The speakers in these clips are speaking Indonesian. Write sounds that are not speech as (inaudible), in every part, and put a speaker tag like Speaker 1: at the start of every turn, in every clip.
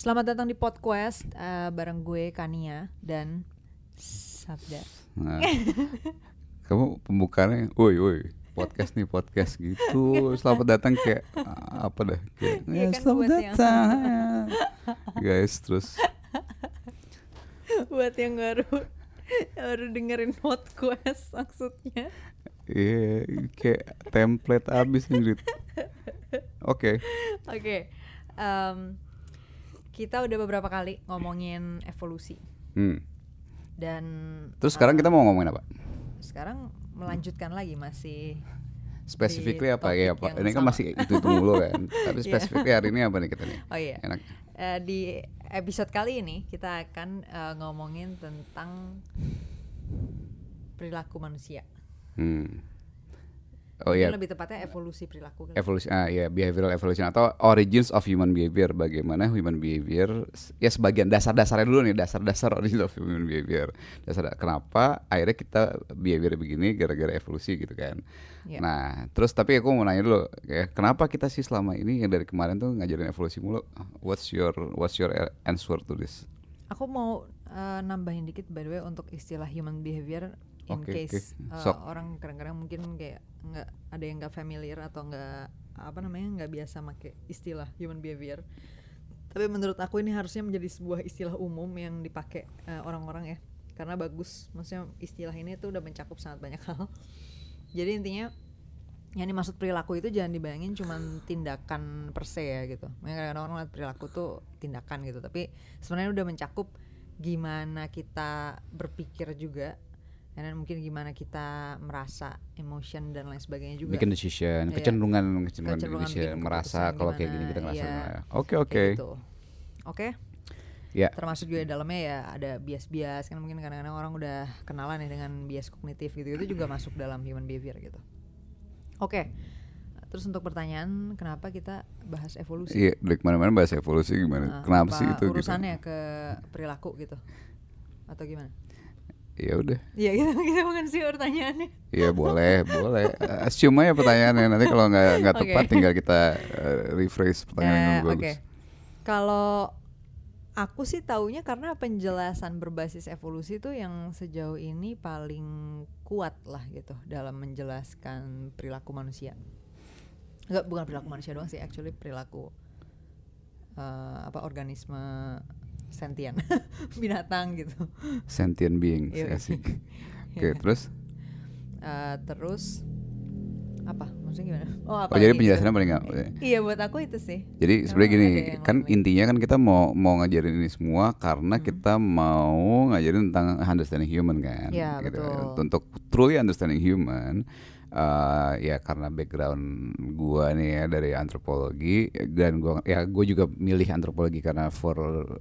Speaker 1: Selamat datang di Podquest uh, bareng gue Kania dan Sabda.
Speaker 2: Nah, kamu pembukaannya, woi woi podcast nih podcast gitu. Selamat datang kayak ah, apa dah? Kayak, "Ya,
Speaker 1: kan
Speaker 2: selamat
Speaker 1: buat yang-
Speaker 2: datang, guys. Terus
Speaker 1: Buat yang baru baru dengerin Podquest maksudnya.
Speaker 2: iya kayak template abis nih. Oke,
Speaker 1: Oke. em, kita udah beberapa kali ngomongin evolusi
Speaker 2: hmm.
Speaker 1: dan
Speaker 2: terus sekarang kita mau ngomongin apa?
Speaker 1: sekarang melanjutkan lagi masih
Speaker 2: Specifically
Speaker 1: Di
Speaker 2: apa ya Pak? Ini kan
Speaker 1: sama.
Speaker 2: masih itu itu mulu kan. (laughs) Tapi
Speaker 1: Iya.
Speaker 2: specifically hari ini apa nih kita nih?
Speaker 1: Oh iya.
Speaker 2: Enak.
Speaker 1: Eh, di episode kali ini kita akan eh, ngomongin tentang perilaku manusia.
Speaker 2: Hmm. Oh iya.
Speaker 1: lebih tepatnya evolusi perilaku. kali.
Speaker 2: evolusi ah ya behavioral evolution atau origins of human behavior bagaimana human behavior ya sebagian dasar-dasarnya dulu nih dasar-dasar origin of human behavior dasar kenapa akhirnya kita behavior begini gara-gara evolusi gitu kan
Speaker 1: Ya.
Speaker 2: nah terus tapi aku mau nanya dulu ya kenapa kita sih selama ini yang dari kemarin tuh ngajarin evolusi mulu what's your what's your answer to this
Speaker 1: Aku mau eh, nambahin dikit by the way untuk istilah human behavior in
Speaker 2: Oke,
Speaker 1: case
Speaker 2: oke.
Speaker 1: eh,
Speaker 2: Sok.
Speaker 1: orang kadang-kadang mungkin kayak nggak ada yang nggak familiar atau nggak apa namanya nggak biasa make istilah human behavior. Tapi menurut aku ini harusnya menjadi sebuah istilah umum yang dipakai eh, orang-orang ya karena bagus. Maksudnya istilah ini tuh udah mencakup sangat banyak (laughs) hal. Jadi intinya yang dimaksud perilaku itu jangan dibayangin cuman tindakan per se ya gitu. Makanya kadang-kadang orang lihat perilaku tuh tindakan gitu, tapi sebenarnya udah mencakup gimana kita berpikir juga dan mungkin gimana kita merasa emotion dan lain sebagainya juga.
Speaker 2: bikin decision
Speaker 1: Iya.
Speaker 2: kecenderungan kecenderungan
Speaker 1: Kecenderungan
Speaker 2: decision merasa kalau kayak gini kita ngerasa
Speaker 1: iya.
Speaker 2: oke oke
Speaker 1: gitu. Oke.
Speaker 2: ya
Speaker 1: Termasuk juga dalamnya ya ada bias-bias kan mungkin kadang-kadang orang udah kenalan ya dengan bias kognitif gitu itu juga masuk dalam human behavior gitu. Oke. Terus untuk pertanyaan kenapa kita bahas evolusi?
Speaker 2: Iya, dari ke mana-mana bahas evolusi gimana?
Speaker 1: Nah,
Speaker 2: Kenapa
Speaker 1: apa
Speaker 2: sih itu? gitu?
Speaker 1: urusannya ke perilaku gitu? Atau gimana?
Speaker 2: Ya udah,
Speaker 1: Iya gitu bukan sih pertanyaannya.
Speaker 2: ya boleh, boleh. Eh, Assume aja pertanyaannya. Nanti kalau nggak nggak tepat, tinggal kita eh, rephrase pertanyaan yang
Speaker 1: Eh,
Speaker 2: lebih bagus.
Speaker 1: Kalau aku sih taunya karena penjelasan berbasis evolusi itu yang sejauh ini paling kuat lah gitu dalam menjelaskan perilaku manusia. Enggak bukan perilaku manusia doang sih, actually perilaku eh, apa organisme sentient (laughs) binatang gitu.
Speaker 2: Sentient beings,
Speaker 1: Iya.
Speaker 2: asik. (laughs) Oke,
Speaker 1: Iya.
Speaker 2: terus?
Speaker 1: Eh, terus apa? Maksudnya gimana? Oh, apa
Speaker 2: Oh jadi penjelasannya paling nggak.
Speaker 1: Iya buat aku itu sih.
Speaker 2: Jadi sebenarnya gini, kan
Speaker 1: lagi.
Speaker 2: intinya kan kita mau mau ngajarin ini semua karena
Speaker 1: Hmm.
Speaker 2: kita mau ngajarin tentang understanding human kan.
Speaker 1: Iya,
Speaker 2: gitu.
Speaker 1: betul.
Speaker 2: Untuk truly understanding human, eh, ya karena background gua nih ya dari antropologi dan gua ya gue juga milih antropologi karena for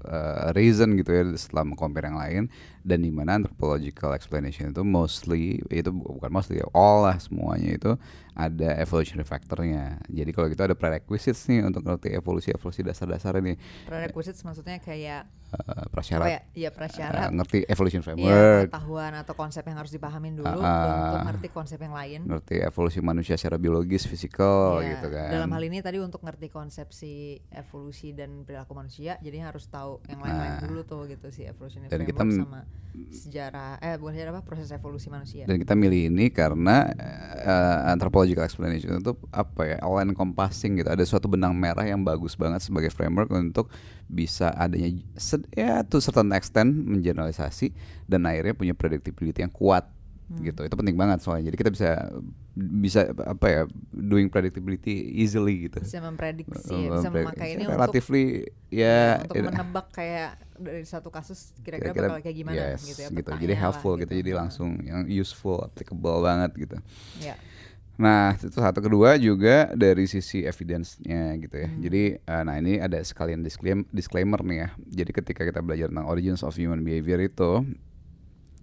Speaker 2: eh, reason gitu ya setelah compare yang lain dan di mana anthropological explanation itu mostly itu bu- bukan mostly ya all lah semuanya itu ada evolutionary factornya. Jadi kalau gitu ada prerequisites nih untuk ngerti evolusi evolusi dasar-dasar ini
Speaker 1: Prerequisites maksudnya kayak
Speaker 2: Eh, prasyarat
Speaker 1: ya? Iya
Speaker 2: eh,
Speaker 1: prasyarat.
Speaker 2: ngerti evolution
Speaker 1: Iya,
Speaker 2: framework,
Speaker 1: pengetahuan atau konsep yang harus dipahamin dulu
Speaker 2: ah.
Speaker 1: untuk ngerti konsep yang lain.
Speaker 2: ngerti evolusi manusia secara biologis, fisikal
Speaker 1: Iya,
Speaker 2: gitu kan.
Speaker 1: Dalam hal ini tadi untuk ngerti konsepsi evolusi dan perilaku manusia, jadi harus tahu yang lain-lain
Speaker 2: Nah.
Speaker 1: dulu tuh gitu si evolutionary
Speaker 2: Dan kita
Speaker 1: framework
Speaker 2: m-
Speaker 1: sama sejarah eh bukan sejarah apa proses evolusi manusia.
Speaker 2: dan kita milih ini karena eh, anthropological explanation itu apa ya all encompassing gitu ada suatu benang merah yang bagus banget sebagai framework untuk bisa adanya ya to certain extent mengeneralisasi dan akhirnya punya predictability yang kuat
Speaker 1: Hmm.
Speaker 2: gitu itu penting banget soalnya jadi kita bisa bisa apa ya doing predictability easily gitu
Speaker 1: Bisa memprediksi, ya, bisa memakai ini untuk
Speaker 2: relatively
Speaker 1: ya,
Speaker 2: ya
Speaker 1: untuk
Speaker 2: it-
Speaker 1: menebak kayak dari satu kasus kira-kira bakal kayak gimana
Speaker 2: yes,
Speaker 1: gitu ya.
Speaker 2: gitu jadi
Speaker 1: lah
Speaker 2: helpful gitu. jadi langsung yang useful applicable banget gitu
Speaker 1: Ya.
Speaker 2: Nah, itu satu kedua juga dari sisi evidence-nya gitu ya.
Speaker 1: Hmm.
Speaker 2: Jadi, eh, nah ini ada sekalian disclaim, disclaimer nih ya. Jadi ketika kita belajar tentang origins of human behavior itu,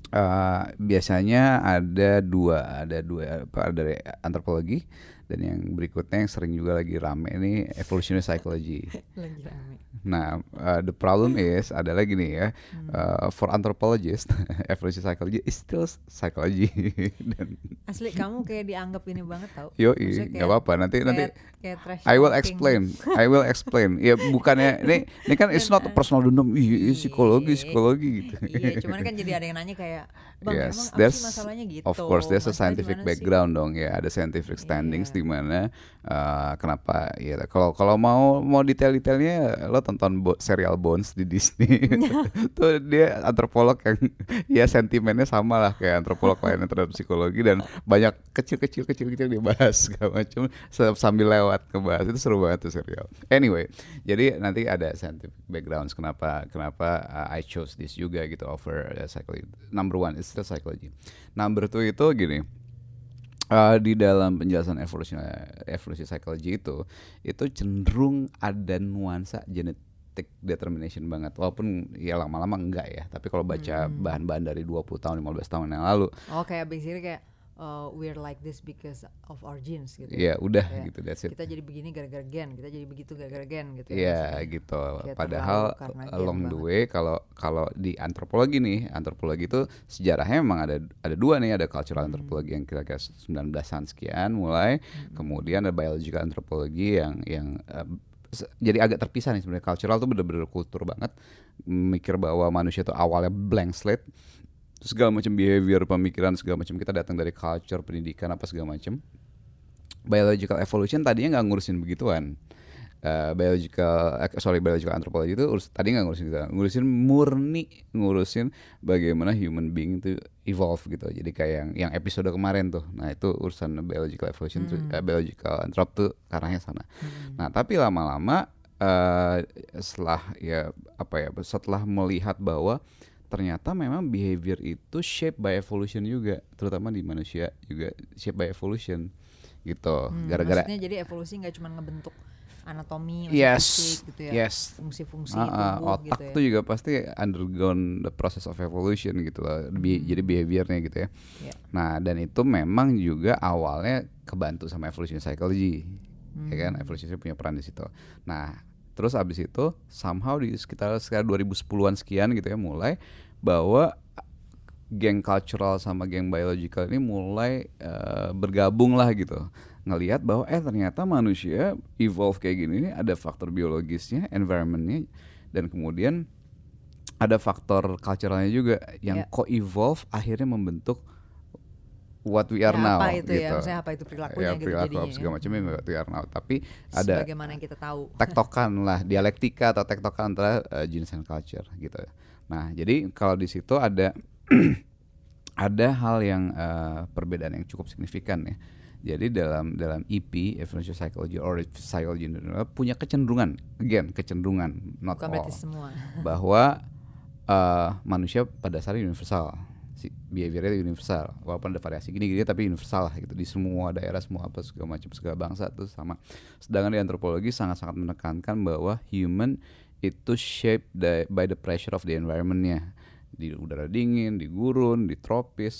Speaker 2: Eh, biasanya ada dua, ada dua apa dari antropologi dan yang berikutnya yang sering juga lagi rame ini evolutionary psychology. (laughs)
Speaker 1: Lagi rame.
Speaker 2: Nah, uh, the problem is adalah gini ya,
Speaker 1: Hmm.
Speaker 2: uh, for anthropologist, (laughs) evolution psychology is still psychology. (laughs) Dan
Speaker 1: Asli kamu kayak dianggap ini banget tau.
Speaker 2: yo, nggak
Speaker 1: kayak-
Speaker 2: apa-apa. Nanti nanti
Speaker 1: kayak, kayak trash
Speaker 2: I will explain. I will explain. Ya bukannya ini ini kan it's not a personal dendam. Ih, ih, psikologi,
Speaker 1: Iya.
Speaker 2: psikologi gitu.
Speaker 1: iya, cuman kan jadi ada yang nanya kayak, bang
Speaker 2: Yes,
Speaker 1: emang
Speaker 2: there's-
Speaker 1: masalahnya gitu?
Speaker 2: Of course, there's a scientific
Speaker 1: gimana sih?"
Speaker 2: background dong ya, ada scientific standings
Speaker 1: Iya.
Speaker 2: di mana uh, kenapa ya kalau kalau mau mau detail-detailnya lo tonton bo- serial Bones di Disney. (laughs) (laughs) Tuh dia antropolog yang (laughs) ya sentimennya sama lah kayak antropolog lainnya terhadap psikologi dan banyak kecil-kecil kecil-kecil dibahas segala macam sambil lewat ngebahas itu seru banget tuh serial. Anyway, jadi nanti ada scientific backgrounds kenapa kenapa uh, I chose this juga gitu over uh, psychology. Number one still psychology. Number two itu gini. uh, di dalam penjelasan evolusi evolusi psikologi itu itu cenderung ada nuansa genetic determination banget walaupun ya lama-lama enggak ya tapi kalau baca
Speaker 1: Hmm.
Speaker 2: bahan-bahan dari 20 tahun 15 tahun yang lalu
Speaker 1: Oh kayak basically kayak uh, we're like this because of our genes gitu.
Speaker 2: ya udah
Speaker 1: Kayak
Speaker 2: gitu that's it
Speaker 1: Kita jadi begini gara-gara gen, kita jadi begitu gara-gara gen gitu.
Speaker 2: Iya
Speaker 1: maksudnya.
Speaker 2: gitu.
Speaker 1: Kayak
Speaker 2: Padahal along the way kalau kalau di antropologi nih, antropologi itu sejarahnya memang ada ada dua nih, ada cultural
Speaker 1: Hmm.
Speaker 2: antropologi yang kira-kira 19-an sekian mulai,
Speaker 1: Hmm.
Speaker 2: kemudian ada biological antropologi yang yang se- jadi agak terpisah nih sebenarnya. Cultural tuh bener-bener kultur banget, mikir bahwa manusia itu awalnya blank slate, segala macam behavior, pemikiran segala macam kita datang dari culture, pendidikan apa segala macam biological evolution tadinya nggak ngurusin begituan. Eh, biological, eh, sorry biological anthropology itu urus, tadi nggak ngurusin gitu, ngurusin murni ngurusin bagaimana human being itu evolve gitu. Jadi kayak yang yang episode kemarin tuh, nah itu urusan biological evolution, tuh, eh, biological anthrop tuh karangnya sana. Nah tapi lama-lama eh setelah ya apa ya, setelah melihat bahwa ternyata memang behavior itu shaped by evolution juga, terutama di manusia juga shaped by evolution gitu.
Speaker 1: Hmm,
Speaker 2: Gara-gara
Speaker 1: maksudnya jadi evolusi nggak cuma ngebentuk anatomi,
Speaker 2: yes,
Speaker 1: fisik gitu ya.
Speaker 2: yes.
Speaker 1: Fungsi-fungsi
Speaker 2: Ah, ah,
Speaker 1: tubuh
Speaker 2: otak
Speaker 1: gitu ya.
Speaker 2: tuh juga pasti undergone the process of evolution gitu loh. Bi- Jadi behaviornya gitu ya.
Speaker 1: Iya.
Speaker 2: Nah, dan itu memang juga awalnya kebantu sama evolution psychology. Ya kan?
Speaker 1: Hmm.
Speaker 2: Evolution punya peran di situ. Nah, terus abis itu somehow di sekitar sekitar 2010-an sekian gitu ya mulai bahwa geng cultural sama geng biological ini mulai eh, bergabung lah gitu ngelihat bahwa eh ternyata manusia evolve kayak gini nih ada faktor biologisnya environmentnya dan kemudian ada faktor culturalnya juga yang
Speaker 1: Ya.
Speaker 2: co-evolve akhirnya membentuk what we are
Speaker 1: Ya,
Speaker 2: now
Speaker 1: apa itu
Speaker 2: gitu.
Speaker 1: ya, maksudnya apa itu perilakunya
Speaker 2: ya,
Speaker 1: gitu
Speaker 2: perilaku
Speaker 1: jadinya
Speaker 2: segala
Speaker 1: ya.
Speaker 2: macamnya what we are now tapi ada
Speaker 1: Sebagaimana yang kita tahu. (laughs)
Speaker 2: tektokan lah dialektika atau tektokan antara uh, jenis and culture gitu. Nah jadi kalau di situ ada (clears throat) ada hal yang uh, perbedaan yang cukup signifikan ya. Jadi dalam dalam EP Evolution Psychology or Psychology in general punya kecenderungan, again kecenderungan not
Speaker 1: Bukan
Speaker 2: all,
Speaker 1: semua. (laughs)
Speaker 2: bahwa uh, manusia pada dasarnya universal, behaviornya universal, walaupun ada variasi gini-gini tapi universal lah gitu di semua daerah semua apa segala macam segala bangsa itu sama. Sedangkan di antropologi sangat-sangat menekankan bahwa human itu shaped by the pressure of the environmentnya di udara dingin, di gurun, di tropis,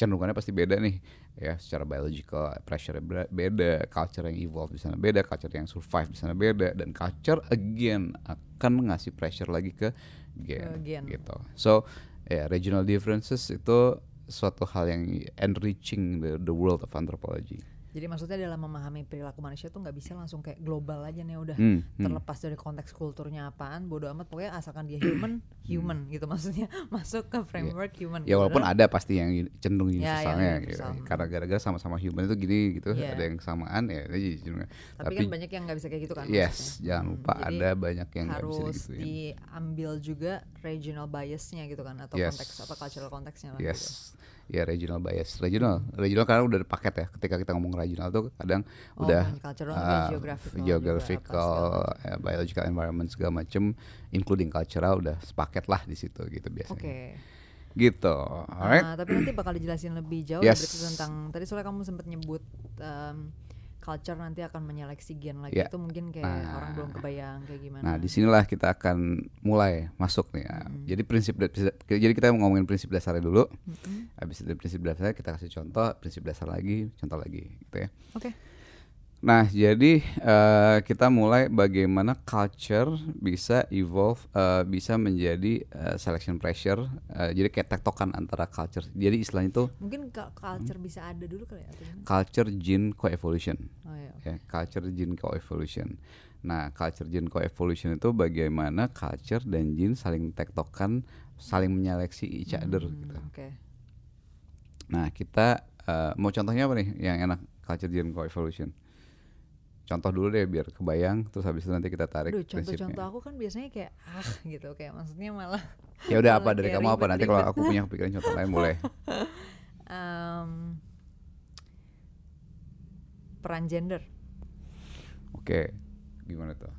Speaker 2: cenderungannya pasti beda nih ya secara biological pressure beda, culture yang evolve di sana beda, culture yang survive di sana beda dan culture again akan ngasih pressure lagi ke gen,
Speaker 1: Ke gen.
Speaker 2: gitu. So ya regional differences itu suatu hal yang enriching the the world of anthropology.
Speaker 1: Jadi maksudnya dalam memahami perilaku manusia tuh nggak bisa langsung kayak global aja nih udah
Speaker 2: Hmm, hmm.
Speaker 1: terlepas dari konteks kulturnya apaan, bodo amat pokoknya asalkan dia human, human gitu maksudnya (laughs) masuk ke framework human.
Speaker 2: Ya
Speaker 1: gitu.
Speaker 2: walaupun ada pasti yang cenderung
Speaker 1: Ya, yang
Speaker 2: universalnya gitu.
Speaker 1: universal.
Speaker 2: Karena gara-gara sama-sama human itu gini gitu,
Speaker 1: Iya.
Speaker 2: ada yang kesamaan ya. jadi cenderung-
Speaker 1: tapi, kan banyak yang nggak bisa kayak gitu kan.
Speaker 2: yes,
Speaker 1: maksudnya.
Speaker 2: jangan
Speaker 1: Hmm,
Speaker 2: lupa
Speaker 1: jadi
Speaker 2: ada banyak yang nggak bisa
Speaker 1: harus
Speaker 2: digituin.
Speaker 1: diambil juga regional biasnya gitu kan atau
Speaker 2: Yes.
Speaker 1: konteks apa cultural konteksnya lah. gitu.
Speaker 2: Yes. Ya regional bias. Regional, regional karena udah ada paket ya. Ketika kita ngomong regional tuh kadang
Speaker 1: Oh,
Speaker 2: udah
Speaker 1: cultural, tapi
Speaker 2: uh,
Speaker 1: geographical
Speaker 2: geographical, eh, biological environment segala macem, including cultural udah sepaket lah di situ gitu
Speaker 1: Oke.
Speaker 2: biasanya. Gitu. Alright.
Speaker 1: Nah, tapi nanti bakal dijelasin lebih jauh
Speaker 2: Yes.
Speaker 1: ya berarti tentang tadi soalnya kamu sempat nyebut em, culture nanti akan menyeleksi gen lagi
Speaker 2: Ya.
Speaker 1: itu mungkin kayak
Speaker 2: Nah.
Speaker 1: orang belum kebayang kayak gimana.
Speaker 2: Nah, di sinilah kita akan mulai masuk nih. ya. Jadi prinsip jadi kita ngomongin prinsip dasarnya dulu.
Speaker 1: Mm-mm.
Speaker 2: Habis itu prinsip dasarnya kita kasih contoh, prinsip dasar lagi, contoh lagi, gitu ya.
Speaker 1: Oke.
Speaker 2: Nah, jadi eh, kita mulai bagaimana culture bisa evolve, eh, bisa menjadi eh, selection pressure. eh, jadi kayak tektokan antara culture. Jadi istilahnya itu
Speaker 1: Mungkin culture
Speaker 2: Hmm.
Speaker 1: bisa ada dulu kali ya
Speaker 2: culture gene coevolution.
Speaker 1: Oh ya.
Speaker 2: ya culture gene coevolution. Nah, culture gene coevolution itu bagaimana culture dan gene saling tektokan, saling menyeleksi each other
Speaker 1: Hmm,
Speaker 2: gitu.
Speaker 1: Oke.
Speaker 2: Nah, kita eh, mau contohnya apa nih yang enak culture gene coevolution? Contoh dulu deh biar kebayang, terus habis itu nanti kita tarik
Speaker 1: contoh-contoh
Speaker 2: prinsipnya.
Speaker 1: aku kan biasanya kayak ah gitu kayak maksudnya malah
Speaker 2: Ya udah apa (laughs) dari kamu apa nanti kalau aku punya kepikiran contoh lain boleh. (laughs)
Speaker 1: em, peran gender.
Speaker 2: Oke. Gimana tuh?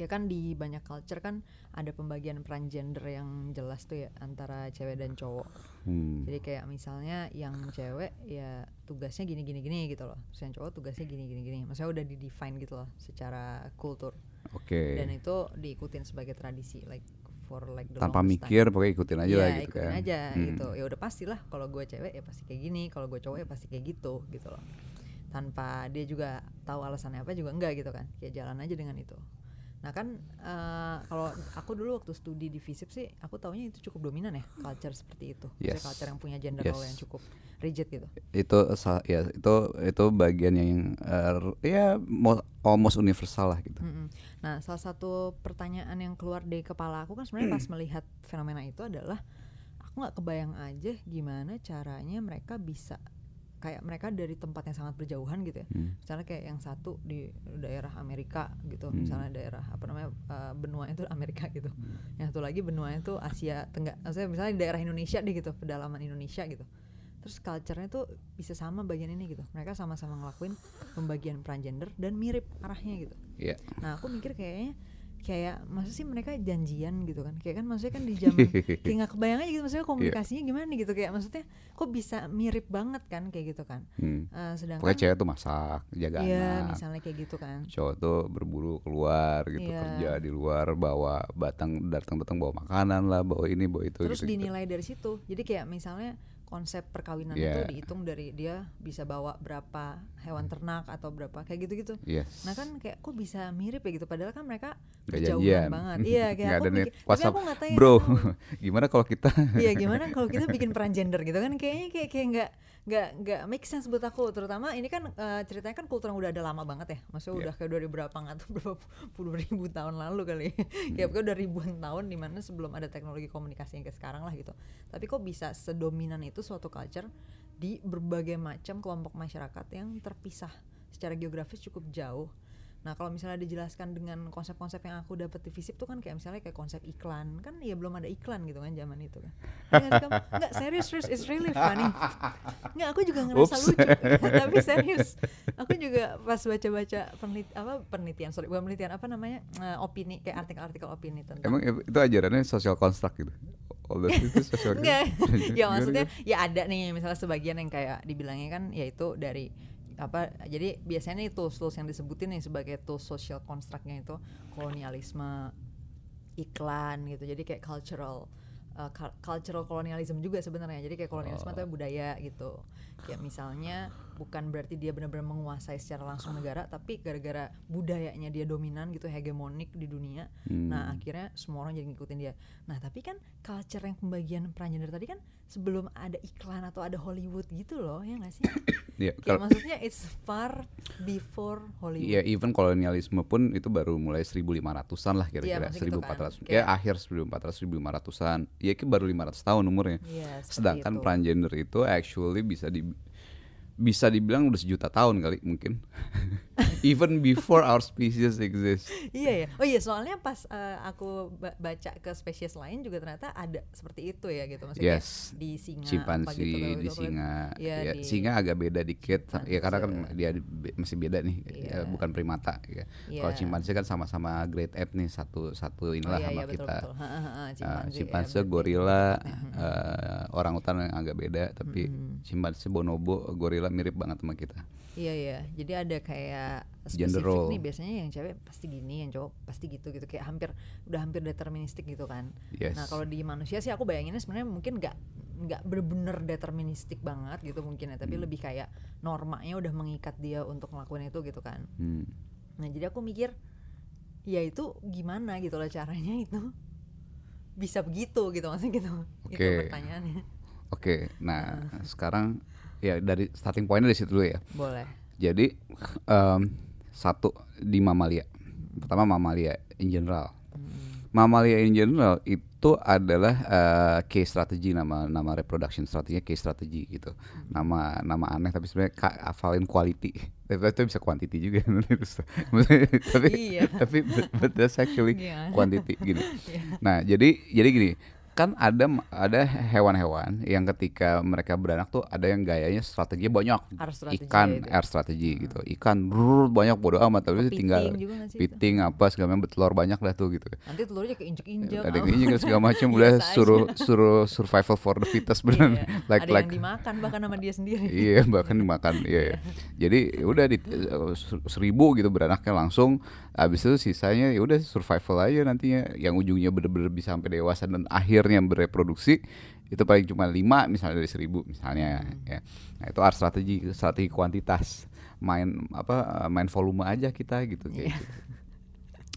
Speaker 1: Ya kan di banyak culture kan ada pembagian peran gender yang jelas tuh ya antara cewek dan cowok.
Speaker 2: Hmm.
Speaker 1: Jadi kayak misalnya yang cewek ya tugasnya gini gini gini gitu loh. Terus yang cowok tugasnya gini gini gini. Maksudnya udah di define gitu loh secara kultur.
Speaker 2: Oke.
Speaker 1: Dan itu diikutin sebagai tradisi like for like the
Speaker 2: Tanpa
Speaker 1: longest time.
Speaker 2: mikir pokoknya ikutin aja
Speaker 1: Iya,
Speaker 2: lah gitu
Speaker 1: ikutin
Speaker 2: kan.
Speaker 1: aja
Speaker 2: Hmm.
Speaker 1: gitu. Ya udah pastilah kalau gue cewek ya pasti kayak gini, kalau gue cowok ya pasti kayak gitu gitu loh. Tanpa dia juga tahu alasannya apa juga enggak gitu kan. Kayak jalan aja dengan itu. Nah kan eh, kalau aku dulu waktu studi di FISIP sih aku taunya itu cukup dominan ya culture seperti itu.
Speaker 2: Yes.
Speaker 1: culture yang punya gender
Speaker 2: Yes.
Speaker 1: role yang cukup rigid gitu.
Speaker 2: itu ya itu itu bagian yang eh, ya mo- almost universal lah gitu.
Speaker 1: Mm-mm. Nah, salah satu pertanyaan yang keluar dari kepala aku kan sebenarnya pas (clears throat) melihat fenomena itu adalah aku nggak kebayang aja gimana caranya mereka bisa kayak mereka dari tempat yang sangat berjauhan gitu ya.
Speaker 2: Hmm.
Speaker 1: Misalnya kayak yang satu di daerah Amerika gitu,
Speaker 2: Hmm.
Speaker 1: misalnya daerah apa namanya uh, benua itu Amerika gitu. Yang satu lagi benua itu Asia Tenggara. Maksudnya misalnya di daerah Indonesia deh gitu, pedalaman Indonesia gitu. Terus culture-nya tuh bisa sama bagian ini gitu. Mereka sama-sama ngelakuin pembagian peran gender dan mirip arahnya gitu.
Speaker 2: Iya.
Speaker 1: Nah aku mikir kayaknya kayak masa sih mereka janjian gitu kan kayak kan maksudnya kan di zaman (laughs) kayak nggak kebayang aja gitu maksudnya
Speaker 2: Iya.
Speaker 1: komunikasinya gimana nih gitu kayak maksudnya kok bisa mirip banget kan kayak gitu kan
Speaker 2: Hmm.
Speaker 1: Eh, sedangkan
Speaker 2: Pokoknya cewek tuh masak, jaga
Speaker 1: iya
Speaker 2: anak.
Speaker 1: misalnya kayak gitu kan
Speaker 2: Cowok tuh berburu keluar gitu
Speaker 1: Iya.
Speaker 2: kerja di luar bawa batang datang-datang bawa makanan lah, bawa ini bawa itu
Speaker 1: terus
Speaker 2: gitu.
Speaker 1: dinilai dari situ jadi kayak misalnya konsep perkawinan
Speaker 2: Iya.
Speaker 1: itu dihitung dari dia bisa bawa berapa hewan ternak atau berapa kayak gitu-gitu
Speaker 2: Yes.
Speaker 1: Nah kan kayak kok bisa mirip ya gitu padahal kan mereka berjauhan
Speaker 2: janjian.
Speaker 1: banget. (laughs) Iya kayak aku mikir, tapi aku nggak tahu.
Speaker 2: Bro, (laughs) gimana kalau kita (laughs)
Speaker 1: Iya gimana kalau kita bikin peran gender gitu kan kayaknya kayak kayak nggak nggak nggak make sense buat aku terutama ini kan eh, ceritanya kan kultur yang udah ada lama banget ya maksudnya
Speaker 2: Iya.
Speaker 1: udah kayak dari berapa nggak tahu berapa puluh ribu tahun lalu kali
Speaker 2: Hmm.
Speaker 1: ya pokoknya udah ribuan tahun di mana sebelum ada teknologi komunikasi yang kayak sekarang lah gitu tapi kok bisa sedominan itu suatu culture di berbagai macam kelompok masyarakat yang terpisah. Secara geografis cukup jauh Nah kalau misalnya dijelaskan dengan konsep-konsep yang aku dapat di FISIP tuh kan kayak misalnya kayak konsep iklan kan ya belum ada iklan gitu kan zaman itu kan. Ya nggak sih, Kamu? Nggak serius serius it's really funny. Nggak aku juga ngerasa
Speaker 2: Oops.
Speaker 1: lucu (laughs) tapi serius. Aku juga pas baca-baca penlit apa penelitian sorry bukan penelitian apa namanya eh, opini kayak artikel-artikel opini tentang
Speaker 2: emang itu ajarannya social construct gitu. All itu social
Speaker 1: Enggak. (laughs) ya maksudnya ya ada nih misalnya sebagian yang kayak dibilangnya kan yaitu dari apa jadi biasanya nih tools tools yang disebutin nih sebagai tools social constructnya itu kolonialisme iklan gitu jadi kayak cultural uh, cul- cultural colonialism juga sebenarnya jadi kayak kolonialisme
Speaker 2: Oh.
Speaker 1: itu budaya gitu kayak misalnya bukan berarti dia benar-benar menguasai secara langsung negara tapi gara-gara budayanya dia dominan gitu hegemonik di dunia
Speaker 2: Hmm.
Speaker 1: Nah akhirnya semua orang jadi ngikutin dia. Nah tapi kan culture yang pembagian peran gender tadi kan sebelum ada iklan atau ada Hollywood gitu loh ya nggak sih? (coughs)
Speaker 2: Iya, kalau-
Speaker 1: maksudnya it's far before Hollywood.
Speaker 2: Iya, even kolonialisme pun itu baru mulai 1500-an lah kira-kira,
Speaker 1: Iya, maksudnya gitu kan.
Speaker 2: 1400. Ya akhir 1400 1500-an. Ya itu baru 500 tahun umurnya.
Speaker 1: Iya, seperti
Speaker 2: Sedangkan
Speaker 1: itu.
Speaker 2: peran gender itu actually bisa di bisa dibilang udah sejuta tahun kali mungkin. (laughs) even before our species exist.
Speaker 1: iya ya. Oh iya, soalnya pas eh, aku ba- baca ke spesies lain juga ternyata ada seperti itu ya gitu maksudnya
Speaker 2: Yes.
Speaker 1: di singa
Speaker 2: Chimpanzee
Speaker 1: gitu, kalau
Speaker 2: di
Speaker 1: itu aku lihat.
Speaker 2: singa,
Speaker 1: Iya,
Speaker 2: ya,
Speaker 1: di-
Speaker 2: singa agak beda dikit, ya karena kan dia masih beda nih,
Speaker 1: Iya.
Speaker 2: ya, bukan primata. Ya. Kalau
Speaker 1: Iya.
Speaker 2: chimpanzee kan sama-sama great ape nih satu satu
Speaker 1: Oh
Speaker 2: inilah
Speaker 1: iya,
Speaker 2: sama
Speaker 1: iya, betul,
Speaker 2: kita.
Speaker 1: betul. Ha, ha, ha,
Speaker 2: Uh,
Speaker 1: chimpanzee, ya,
Speaker 2: gorila, uh, orang hutan yang agak beda, tapi
Speaker 1: Mm-mm.
Speaker 2: Chimpanzee, bonobo, gorila mirip banget sama kita.
Speaker 1: Iya iya, jadi ada kayak
Speaker 2: Gender
Speaker 1: spesifik
Speaker 2: role.
Speaker 1: nih biasanya yang cewek pasti gini, yang cowok pasti gitu gitu kayak hampir udah hampir deterministik gitu kan.
Speaker 2: Yes.
Speaker 1: Nah kalau di manusia sih aku bayanginnya sebenarnya mungkin nggak nggak bener-bener deterministik banget gitu mungkin ya, tapi
Speaker 2: Hmm.
Speaker 1: lebih kayak normanya udah mengikat dia untuk ngelakuin itu gitu kan.
Speaker 2: Hmm.
Speaker 1: Nah jadi aku mikir ya itu gimana gitu loh caranya itu bisa begitu gitu maksudnya gitu. Itu
Speaker 2: Oke.
Speaker 1: pertanyaannya.
Speaker 2: Oke, nah sekarang ya dari starting pointnya dari situ dulu ya.
Speaker 1: Boleh.
Speaker 2: Jadi em, satu di mamalia. Pertama mamalia in general. Mamalia in general itu adalah eh, case strategy nama nama reproduction strateginya case strategy gitu. Nama nama aneh tapi sebenarnya hafalin quality. (laughs) Tapi itu bisa quantity juga. (laughs) Tapi
Speaker 1: Iya.
Speaker 2: tapi but, but that's actually
Speaker 1: Iya.
Speaker 2: quantity gini. (laughs)
Speaker 1: Iya.
Speaker 2: Nah, jadi jadi gini, kan ada ada hewan-hewan yang ketika mereka beranak tuh ada yang gayanya strateginya banyak.
Speaker 1: Strategi
Speaker 2: Ikan
Speaker 1: itu.
Speaker 2: air strategi gitu. Ikan brrr, banyak bodo amat tapi
Speaker 1: Kepiting
Speaker 2: tinggal
Speaker 1: itu?
Speaker 2: piting apa segala macam betelor banyak dah tuh gitu.
Speaker 1: Nanti telurnya keinjek-injek.
Speaker 2: Ada ini segala macam (laughs) udah suruh suruh survival for the fittest beneran.
Speaker 1: Iya. (laughs)
Speaker 2: like
Speaker 1: ada
Speaker 2: like
Speaker 1: yang dimakan bahkan sama dia sendiri.
Speaker 2: iya bahkan dimakan iya, iya. jadi udah di eh, ser- seribu gitu beranaknya langsung habis itu sisanya ya udah survival aja nantinya. Yang ujungnya bener-bener bisa sampai dewasa dan akhirnya bereproduksi itu paling cuma lima misalnya dari seribu misalnya ya. Nah itu art strategi strategi kuantitas. Main apa main volume aja kita gitu kayak gitu.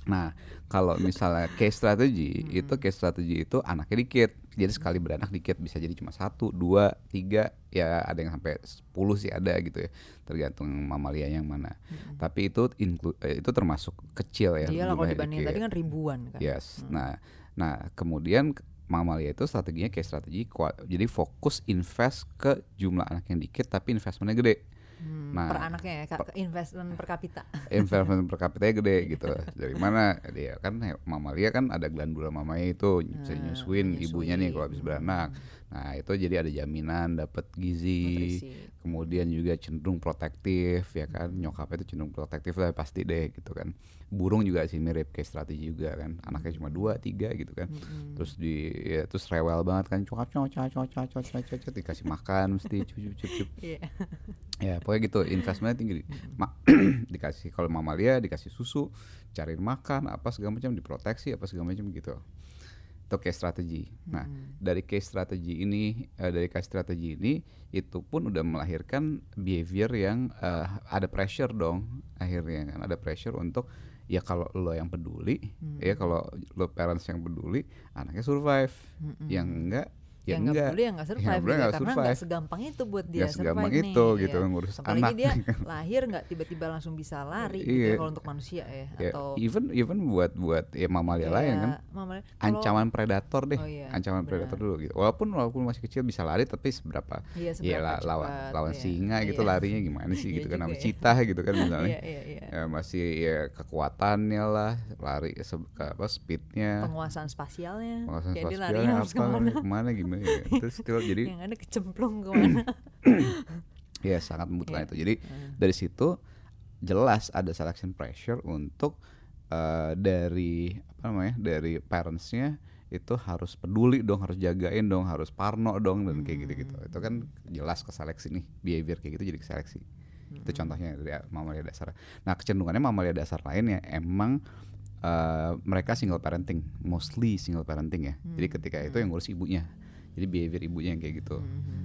Speaker 2: Nah, kalau misalnya case strategy itu case strategy itu anaknya dikit, jadi sekali beranak dikit bisa jadi cuma satu, dua, tiga, ya ada yang sampai 10 sih ada gitu ya, tergantung mamalia yang mana. Tapi itu inclu- eh, itu termasuk kecil ya.
Speaker 1: Iya kalau dibandingin tadi kan ribuan kan.
Speaker 2: Yes. Nah, nah kemudian mamalia itu strateginya kayak strategi kua- jadi fokus invest ke jumlah anak yang dikit tapi investmentnya gede.
Speaker 1: Hmm,
Speaker 2: Nah,
Speaker 1: per anaknya ya, investment per kapita. (laughs)
Speaker 2: investment per kapita gede gitu. Dari mana dia kan he- mamalia kan ada glandula mamanya itu bisa
Speaker 1: Ah,
Speaker 2: nyusuin ibunya nih kalau habis beranak. Nah, itu jadi ada jaminan dapat gizi.
Speaker 1: Nutrisi.
Speaker 2: Kemudian juga cenderung protektif ya kan. Nyokapnya itu cenderung protektif lah pasti deh gitu kan. Burung juga sih mirip kayak strategi juga kan. Anaknya cuma dua, tiga gitu kan.
Speaker 1: Mm-mm.
Speaker 2: Terus di ya, terus rewel banget kan. Cokap cocok cocok cocok cocok cocok dikasih makan mesti cup cup cup cup
Speaker 1: Iya.
Speaker 2: ya pokoknya gitu investmentnya tinggi Ma- (clears throat) dikasih kalau mamalia dikasih susu cariin makan apa segala macam diproteksi apa segala macam gitu itu case strategi nah dari case strategi ini eh, dari case strategi ini itu pun udah melahirkan behavior yang eh, ada pressure dong akhirnya kan. Ada pressure untuk ya kalau lo yang peduli ya kalau lo parents yang peduli anaknya survive. Yang enggak ya
Speaker 1: yang nggak
Speaker 2: enggak
Speaker 1: peduli yang nggak
Speaker 2: Yang
Speaker 1: survive
Speaker 2: peduli
Speaker 1: gitu,
Speaker 2: nggak
Speaker 1: karena
Speaker 2: survive.
Speaker 1: nggak segampang itu buat dia
Speaker 2: Nggak segampang
Speaker 1: survive
Speaker 2: itu
Speaker 1: nih,
Speaker 2: gitu,
Speaker 1: ya.
Speaker 2: ngurus
Speaker 1: apalagi
Speaker 2: anak.
Speaker 1: dia (laughs) lahir nggak tiba-tiba langsung bisa lari gitu
Speaker 2: Iya.
Speaker 1: ya kalau untuk manusia ya,
Speaker 2: ya
Speaker 1: atau
Speaker 2: even even buat buat ya mamalia
Speaker 1: kayak
Speaker 2: lain kan
Speaker 1: mamalia- kalau-
Speaker 2: ancaman predator deh
Speaker 1: Oh iya,
Speaker 2: ancaman
Speaker 1: benar.
Speaker 2: predator dulu gitu walaupun walaupun masih kecil bisa lari tapi seberapa
Speaker 1: Iya,
Speaker 2: ya
Speaker 1: seberapa
Speaker 2: lawan
Speaker 1: cepat,
Speaker 2: lawan
Speaker 1: iya.
Speaker 2: singa gitu
Speaker 1: Iya.
Speaker 2: larinya gimana sih (laughs)
Speaker 1: Iya
Speaker 2: gitu kan sama
Speaker 1: ya.
Speaker 2: citah gitu kan (laughs) misalnya
Speaker 1: iya
Speaker 2: ya masih ya kekuatannya lah lari apa speednya
Speaker 1: penguasaan spasialnya
Speaker 2: penguasaan spasialnya
Speaker 1: harus ke
Speaker 2: mana gimana ya. terus still jadi
Speaker 1: yang ada kecemplung ke mana? (coughs)
Speaker 2: Ya sangat membutuhkan
Speaker 1: Iya.
Speaker 2: itu. Jadi dari situ jelas ada selection pressure untuk eh, dari apa namanya dari parentsnya itu harus peduli dong harus jagain dong harus parno dong dan kayak gitu gitu itu kan jelas ke seleksi nih behavior kayak gitu jadi ke seleksi. Itu contohnya dari mamalia dasar. Nah kecenderungannya mamalia dasar lain ya emang eh, mereka single parenting mostly single parenting ya. Jadi ketika itu yang ngurus ibunya jadi behavior ibunya yang kayak gitu.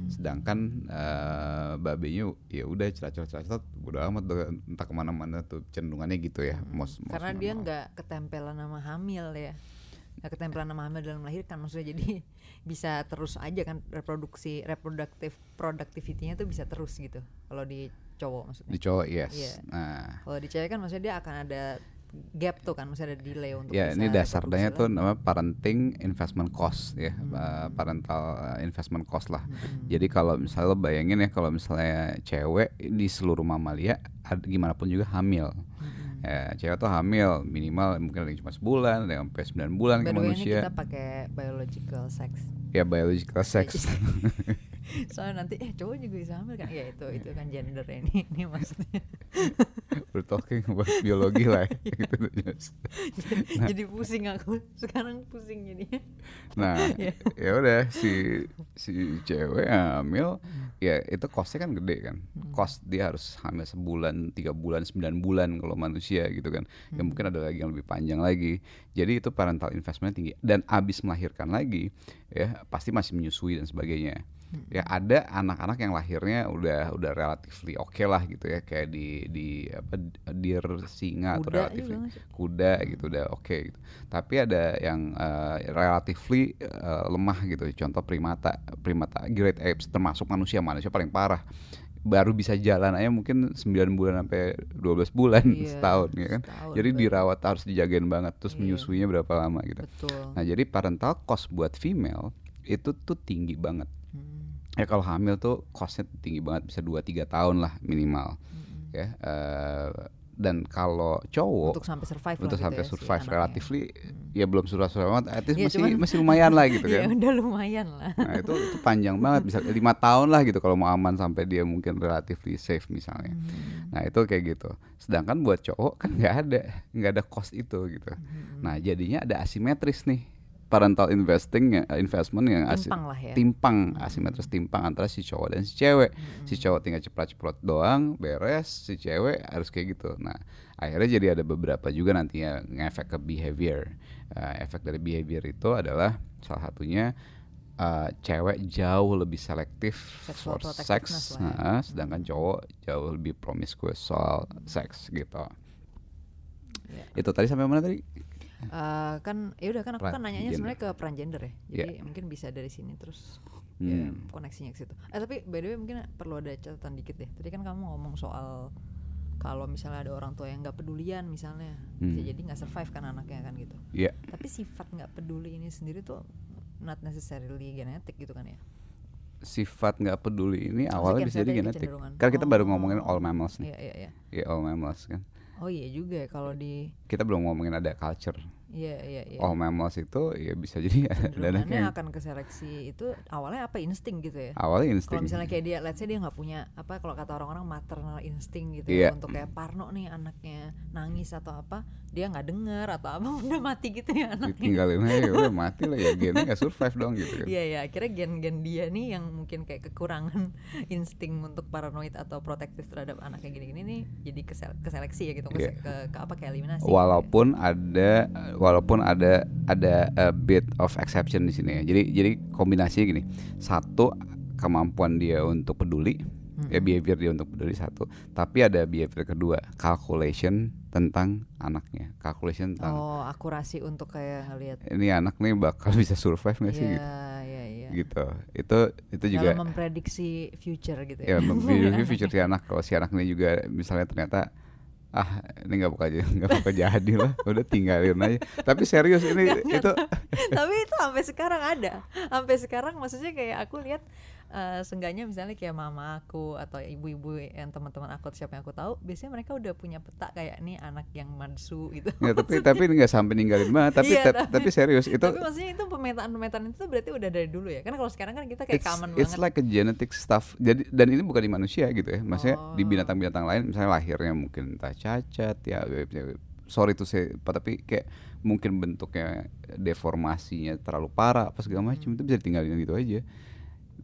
Speaker 2: Sedangkan eh babenya ya udah ceracot-ceracot udah amat entah ke mana-mana tuh cenderungannya gitu ya most, most
Speaker 1: karena dia nggak ketempelan sama hamil ya. Nggak ketempelan sama hamil dalam melahirkan maksudnya jadi (laughs) bisa terus aja kan reproduksi reproduktif productivity-nya tuh bisa terus gitu kalau di cowok maksudnya.
Speaker 2: Di cowok yes.
Speaker 1: Iya.
Speaker 2: nah.
Speaker 1: Kalau di cewek kan maksudnya dia akan ada gap tuh kan, masih ada delay untuk
Speaker 2: Ya, ini dasarnya tuh nama parenting investment cost ya,
Speaker 1: Hmm.
Speaker 2: eh, parental eh, investment cost lah. Jadi kalau misalnya lo bayangin ya kalau misalnya cewek di seluruh mamalia gimana pun juga hamil.
Speaker 1: Hmm.
Speaker 2: Ya, cewek tuh hamil minimal mungkin ada yang cuma sebulan, ada yang sampai 9 bulan
Speaker 1: By
Speaker 2: ke
Speaker 1: way ini
Speaker 2: manusia.
Speaker 1: kita pakai biological sex.
Speaker 2: Ya biological sex. (laughs) (laughs)
Speaker 1: Soalnya nanti eh cowok juga bisa hamil kan? Ya itu itu kan gender ini ini maksudnya. (laughs)
Speaker 2: We're talking about biologi lah. ya, (laughs) gitu.
Speaker 1: Jadi pusing aku. Sekarang pusing jadinya.
Speaker 2: Nah,
Speaker 1: Ya.
Speaker 2: ya udah si si cewek hamil ya itu costnya kan gede kan. Cost dia harus hamil sebulan, tiga bulan, sembilan bulan kalau manusia gitu kan. Ya mungkin ada lagi yang lebih panjang lagi. Jadi itu parental investment tinggi dan abis melahirkan lagi ya pasti masih menyusui dan sebagainya. Ya ada anak-anak yang lahirnya udah udah relatively oke lah gitu ya kayak di di apa deer singa atau
Speaker 1: Kuda
Speaker 2: relatively
Speaker 1: juga nggak sih?
Speaker 2: kuda gitu udah oke gitu. Tapi ada yang eh, relatively eh, lemah gitu. Contoh primata, primata great apes termasuk manusia, manusia paling parah. Baru bisa jalan aja mungkin 9 bulan sampai 12 bulan
Speaker 1: Iya, (laughs)
Speaker 2: setahun ya kan.
Speaker 1: setahun,
Speaker 2: Jadi
Speaker 1: betul.
Speaker 2: dirawat harus dijagain banget terus
Speaker 1: Iya.
Speaker 2: menyusuinya berapa lama gitu.
Speaker 1: Betul.
Speaker 2: Nah, jadi parental cost buat female itu tuh tinggi banget. Ya kalau hamil tuh costnya tinggi banget bisa 2-3 tahun lah minimal.
Speaker 1: Hmm.
Speaker 2: Ya. eh, dan kalau cowok
Speaker 1: Untuk sampai survive
Speaker 2: untuk
Speaker 1: gitu
Speaker 2: sampai
Speaker 1: ya si
Speaker 2: survive
Speaker 1: anaknya.
Speaker 2: relatively ya belum survive banget at least
Speaker 1: Iya,
Speaker 2: masih
Speaker 1: cuman-
Speaker 2: masih lumayan lah gitu (laughs)
Speaker 1: Ya
Speaker 2: kan
Speaker 1: udah lumayan lah.
Speaker 2: nah itu itu panjang banget bisa (laughs) lima tahun lah gitu kalau mau aman sampai dia mungkin relatively safe misalnya
Speaker 1: Hmm.
Speaker 2: nah itu kayak gitu sedangkan buat cowok kan nggak ada nggak ada cost itu gitu
Speaker 1: Hmm.
Speaker 2: nah jadinya ada asimetris nih parental investing ya- investment yang asi-
Speaker 1: Timpang lah ya.
Speaker 2: timpang asimetris timpang antara si cowok dan si cewek. Si cowok tinggal ceplok-ceplok doang beres si cewek harus kayak gitu. Nah akhirnya jadi ada beberapa juga nantinya ngefek ke behavior. Eh, efek dari behavior itu adalah salah satunya eh, cewek jauh lebih selektif
Speaker 1: Sexual
Speaker 2: for sex
Speaker 1: ya.
Speaker 2: nah, sedangkan cowok jauh lebih promiscuous soal seks gitu.
Speaker 1: Ya.
Speaker 2: itu tadi sampai mana tadi
Speaker 1: Eh, kan ya udah kan aku kan nanyanya sebenarnya ke peran gender ya. Jadi mungkin bisa dari sini terus ya
Speaker 2: Hmm.
Speaker 1: koneksinya ke situ. Eh tapi by the way mungkin perlu ada catatan dikit deh. Tadi kan kamu ngomong soal kalau misalnya ada orang tua yang nggak pedulian misalnya, bisa
Speaker 2: Hmm.
Speaker 1: jadi nggak survive kan anaknya kan gitu.
Speaker 2: Iya.
Speaker 1: Tapi sifat nggak peduli ini sendiri tuh not necessarily genetik gitu kan ya.
Speaker 2: sifat nggak peduli ini awalnya bisa jadi genetik. Karena kita baru
Speaker 1: Oh.
Speaker 2: ngomongin all mammals nih.
Speaker 1: Iya iya iya.
Speaker 2: Iya all mammals kan.
Speaker 1: Oh iya juga ya kalau di
Speaker 2: Kita belum ngomongin ada culture.
Speaker 1: iya iya iya.
Speaker 2: All mammals itu ya bisa jadi ada anaknya
Speaker 1: akan ke seleksi itu awalnya apa insting gitu ya.
Speaker 2: awalnya
Speaker 1: Kalau
Speaker 2: insting.
Speaker 1: misalnya kayak dia, let's say dia nggak punya apa kalau kata orang-orang maternal insting gitu
Speaker 2: Iya.
Speaker 1: ya untuk kayak Parno nih anaknya nangis atau apa, dia nggak dengar atau apa (laughs) udah mati gitu ya anaknya.
Speaker 2: Ditinggalin aja udah mati lah ya gennya nggak survive dong gitu kan.
Speaker 1: Iya ya, akhirnya gen-gen dia nih yang mungkin kayak kekurangan (laughs) insting untuk paranoid atau protektif terhadap anaknya gini-gini nih jadi kesel- keseleksi ya gitu, ke,
Speaker 2: Iya.
Speaker 1: ke, ke apa ke eliminasi. gitu ya.
Speaker 2: Walaupun ada walaupun ada ada a bit of exception di sini ya. Jadi jadi kombinasinya gini. Satu kemampuan dia untuk peduli ya behavior dia untuk peduli satu tapi ada behavior kedua calculation tentang anaknya calculation tentang
Speaker 1: Oh, akurasi untuk kayak ngelihat.
Speaker 2: ini anak nih bakal (laughs) bisa survive nggak sih?
Speaker 1: Iya,
Speaker 2: gitu.
Speaker 1: iya, iya.
Speaker 2: gitu. Itu itu juga
Speaker 1: Dalam memprediksi future gitu
Speaker 2: ya.
Speaker 1: Ya.
Speaker 2: memiliki (laughs) future si anak. Kalau si anak ini juga misalnya ternyata ah ini nggak bakal (laughs) nggak bakal jadi lah. Udah tinggalin aja. Tapi serius ini itu
Speaker 1: tapi itu sampai sekarang ada. Sampai sekarang maksudnya kayak aku lihat eh, seenggaknya misalnya kayak mama aku atau ibu-ibu yang teman-teman aku atau siapa yang aku tahu biasanya mereka udah punya peta kayak nih anak yang madsu gitu.
Speaker 2: Ya, tapi tapi nggak sampai ninggalin banget tapi
Speaker 1: Iya,
Speaker 2: tap-
Speaker 1: tapi-
Speaker 2: tapi serius itu
Speaker 1: tapi maksudnya itu pemetaan-pemetaan itu berarti udah dari dulu ya? Kan kalau sekarang kan kita kayak
Speaker 2: it's,
Speaker 1: common
Speaker 2: it's
Speaker 1: banget.
Speaker 2: like a genetic stuff. Jadi dan ini bukan di manusia gitu ya maksudnya di
Speaker 1: Oh.
Speaker 2: binatang-binatang lain misalnya lahirnya mungkin entah cacat ya ya, sorry tuh saya tapi kayak mungkin bentuknya deformasinya terlalu parah apa segala macam itu bisa ditinggalin gitu aja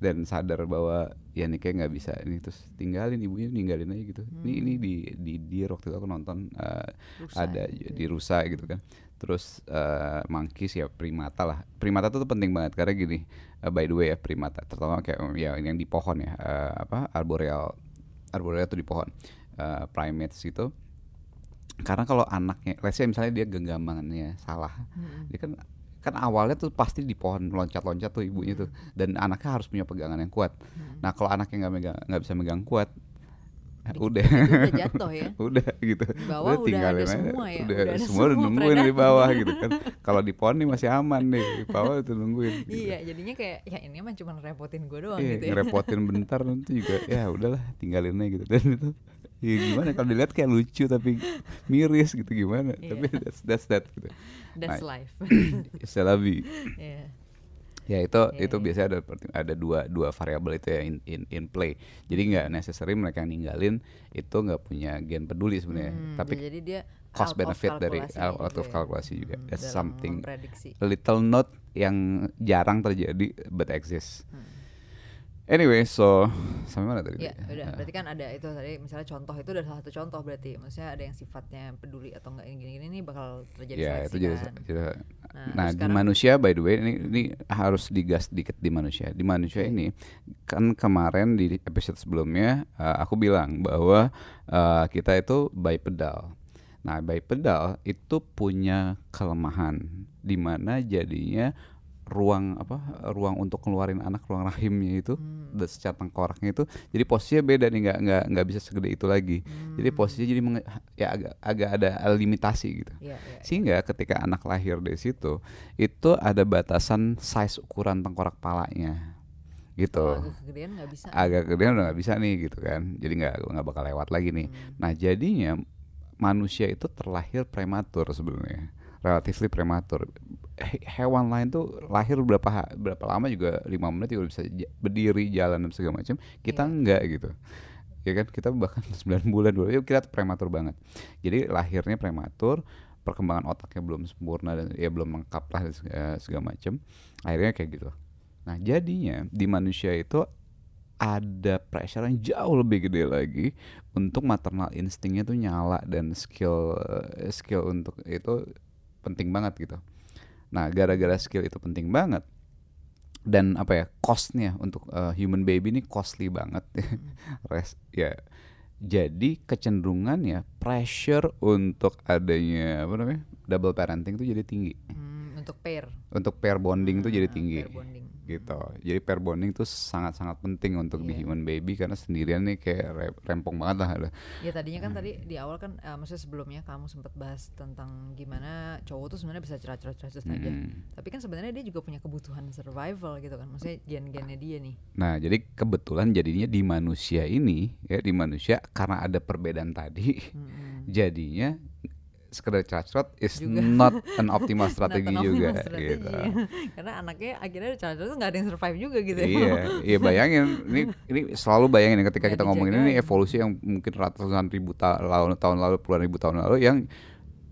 Speaker 2: dan sadar bahwa ya nih kayak nggak bisa. Ini terus tinggalin ibunya ninggalin aja gitu. Ini ini di di di waktu itu aku nonton eh,
Speaker 1: Rusa
Speaker 2: ada
Speaker 1: gitu
Speaker 2: di rusa gitu kan. Terus eh monkeys ya primata lah. Primata tuh, tuh penting banget karena gini eh, by the way ya primata terutama kayak ya ini yang di pohon ya eh, apa arboreal arboreal tuh di pohon eh, primates gitu. Karena kalau anaknya let's say misalnya dia genggamannya salah
Speaker 1: Mm-mm.
Speaker 2: dia kan kan awalnya tuh pasti di pohon loncat-loncat tuh ibunya tuh. Dan anaknya harus punya pegangan yang kuat.
Speaker 1: Mm-mm.
Speaker 2: nah kalau anaknya nggak megang nggak bisa megang kuat udah.
Speaker 1: Itu udah jatuh ya? (laughs)
Speaker 2: Udah gitu.
Speaker 1: Di bawah udah ada semua ya,
Speaker 2: udah,
Speaker 1: udah ada
Speaker 2: semua udah
Speaker 1: semua
Speaker 2: nungguin di bawah gitu kan. Kalau di pohon nih masih aman nih di bawah itu nungguin gitu.
Speaker 1: iya jadinya kayak ya ini mah cuma repotin gue doang
Speaker 2: Iya,
Speaker 1: gitu ya.
Speaker 2: ngerepotin bentar nanti juga ya udahlah tinggalin aja gitu. Dan itu ya gimana kalau dilihat kayak lucu tapi miris gitu gimana
Speaker 1: Iya.
Speaker 2: tapi that's that's that gitu
Speaker 1: that's
Speaker 2: Nah,
Speaker 1: life (coughs)
Speaker 2: la vie.
Speaker 1: Iya.
Speaker 2: ya itu
Speaker 1: Iya,
Speaker 2: itu
Speaker 1: iya.
Speaker 2: biasanya ada ada dua dua variabel itu ya in in, in play jadi nggak necessary mereka yang ninggalin itu nggak punya gen peduli sebenarnya
Speaker 1: Hmm,
Speaker 2: tapi
Speaker 1: jadi dia
Speaker 2: cost
Speaker 1: of
Speaker 2: benefit dari out of
Speaker 1: juga ya.
Speaker 2: kalkulasi juga
Speaker 1: Hmm,
Speaker 2: that's something
Speaker 1: memprediksi.
Speaker 2: a little note yang jarang terjadi but exists
Speaker 1: Hmm.
Speaker 2: Anyway so sampai mana tadi
Speaker 1: Ya, udah.
Speaker 2: Nah.
Speaker 1: Berarti kan ada itu tadi misalnya contoh itu udah salah satu contoh berarti. Maksudnya ada yang sifatnya peduli atau enggak gini-gini nih bakal terjadi
Speaker 2: ya
Speaker 1: seleksi
Speaker 2: itu jadi,
Speaker 1: kan.
Speaker 2: jadi-
Speaker 1: Nah,
Speaker 2: nah, di
Speaker 1: sekarang-
Speaker 2: manusia by the way ini ini harus digas dikit di manusia di manusia ini kan kemarin di episode sebelumnya eh, aku bilang bahwa eh, kita itu bipedal nah bipedal itu punya kelemahan di mana jadinya ruang apa ruang untuk keluarin anak ruang rahimnya itu
Speaker 1: Hmm.
Speaker 2: dan secara tengkoraknya itu jadi posisinya beda nih nggak nggak nggak bisa segede itu lagi jadi
Speaker 1: Hmm.
Speaker 2: posisinya jadi menge- ya agak agak ada limitasi gitu
Speaker 1: Iya, iya.
Speaker 2: sehingga ketika anak lahir dari situ itu ada batasan size ukuran tengkorak palanya gitu
Speaker 1: Kalau agak kegedean nggak bisa.
Speaker 2: agak gedean udah nggak bisa nih gitu kan jadi nggak nggak bakal lewat lagi nih
Speaker 1: Hmm.
Speaker 2: nah jadinya manusia itu terlahir prematur sebenarnya relatively prematur. He- hewan lain tuh lahir berapa berapa lama juga lima menit juga bisa berdiri jalan dan segala macam kita
Speaker 1: Iya.
Speaker 2: enggak gitu. Ya kan? Kita bahkan (laughs) 9 bulan dulu. Ya kita prematur banget. Jadi lahirnya prematur perkembangan otaknya belum sempurna dan ya belum lengkap lah dan segala, segala macam akhirnya kayak gitu. Nah jadinya di manusia itu ada pressure yang jauh lebih gede lagi untuk maternal instingnya tuh nyala dan skill eh, skill untuk itu penting banget gitu. Nah, gara-gara skill itu penting banget dan apa ya costnya untuk eh, human baby ini costly banget (laughs) res ya jadi kecenderungannya pressure untuk adanya apa namanya double parenting tuh jadi tinggi
Speaker 1: Hmm, untuk pair.
Speaker 2: untuk pair bonding tuh jadi tinggi
Speaker 1: pair bonding.
Speaker 2: Gitu jadi pair bonding tuh sangat-sangat penting untuk di
Speaker 1: Iya.
Speaker 2: human baby karena sendirian nih kayak re- rempong banget lah.
Speaker 1: Ya tadinya
Speaker 2: Hmm.
Speaker 1: kan tadi di awal kan eh, maksudnya sebelumnya kamu sempat bahas tentang gimana cowok tuh sebenarnya bisa cerah-cerah-cerah aja.
Speaker 2: Mm.
Speaker 1: Tapi kan sebenarnya dia juga punya kebutuhan survival gitu kan. Maksudnya gen-gennya dia nih.
Speaker 2: Nah, jadi kebetulan jadinya di manusia ini ya di manusia karena ada perbedaan tadi,
Speaker 1: Mm-mm. (laughs)
Speaker 2: jadinya sekedar cerah is
Speaker 1: Juga.
Speaker 2: not an (laughs) optimal strategi
Speaker 1: Not an
Speaker 2: juga
Speaker 1: optimal strategi,
Speaker 2: gitu.
Speaker 1: ya. Karena anaknya akhirnya tuh nggak ada yang survive juga gitu ya.
Speaker 2: iya, iya bayangin ini ini selalu bayangin ya ketika
Speaker 1: Nggak
Speaker 2: kita ngomongin ini evolusi yang mungkin ratusan ribu tahun tahun lalu puluhan ribu tahun lalu yang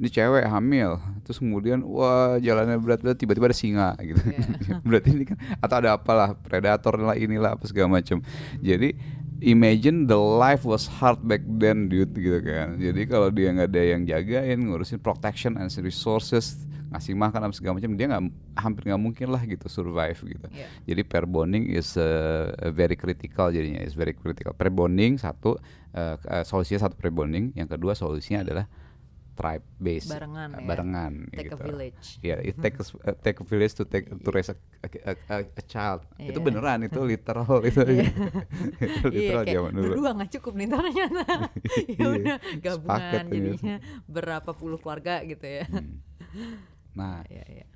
Speaker 2: ini cewek hamil. Terus kemudian wah jalannya berat-berat tiba-tiba ada singa gitu.
Speaker 1: Iya. (laughs)
Speaker 2: berarti ini kan atau ada apalah predator lah inilah apa segala macam jadi imagine the life was hard back then dude gitu kan. Jadi kalau dia nggak ada yang jagain ngurusin protection and resources ngasih makan apa segala macam dia nggak hampir nggak mungkin lah gitu survive gitu.
Speaker 1: Iya.
Speaker 2: jadi pair bonding is uh, very critical jadinya is very critical. Pair bonding satu uh, uh, solusinya satu pair bonding yang kedua solusinya adalah tribe based
Speaker 1: Barengan
Speaker 2: uh,
Speaker 1: ya.
Speaker 2: barengan
Speaker 1: Take a
Speaker 2: gitu.
Speaker 1: village.
Speaker 2: Ya, it takes uh, take a village to take to raise a, a, a- a child. Itu
Speaker 1: Iya.
Speaker 2: beneran itu (laughs) literal itu.
Speaker 1: Iya. (laughs)
Speaker 2: itu
Speaker 1: Iya
Speaker 2: literal zaman dulu.
Speaker 1: berdua nggak cukup nih ternyata. (laughs) ya udah gabungan
Speaker 2: ternyata.
Speaker 1: jadinya berapa puluh keluarga gitu ya.
Speaker 2: Hmm. Nah,
Speaker 1: Iya iya.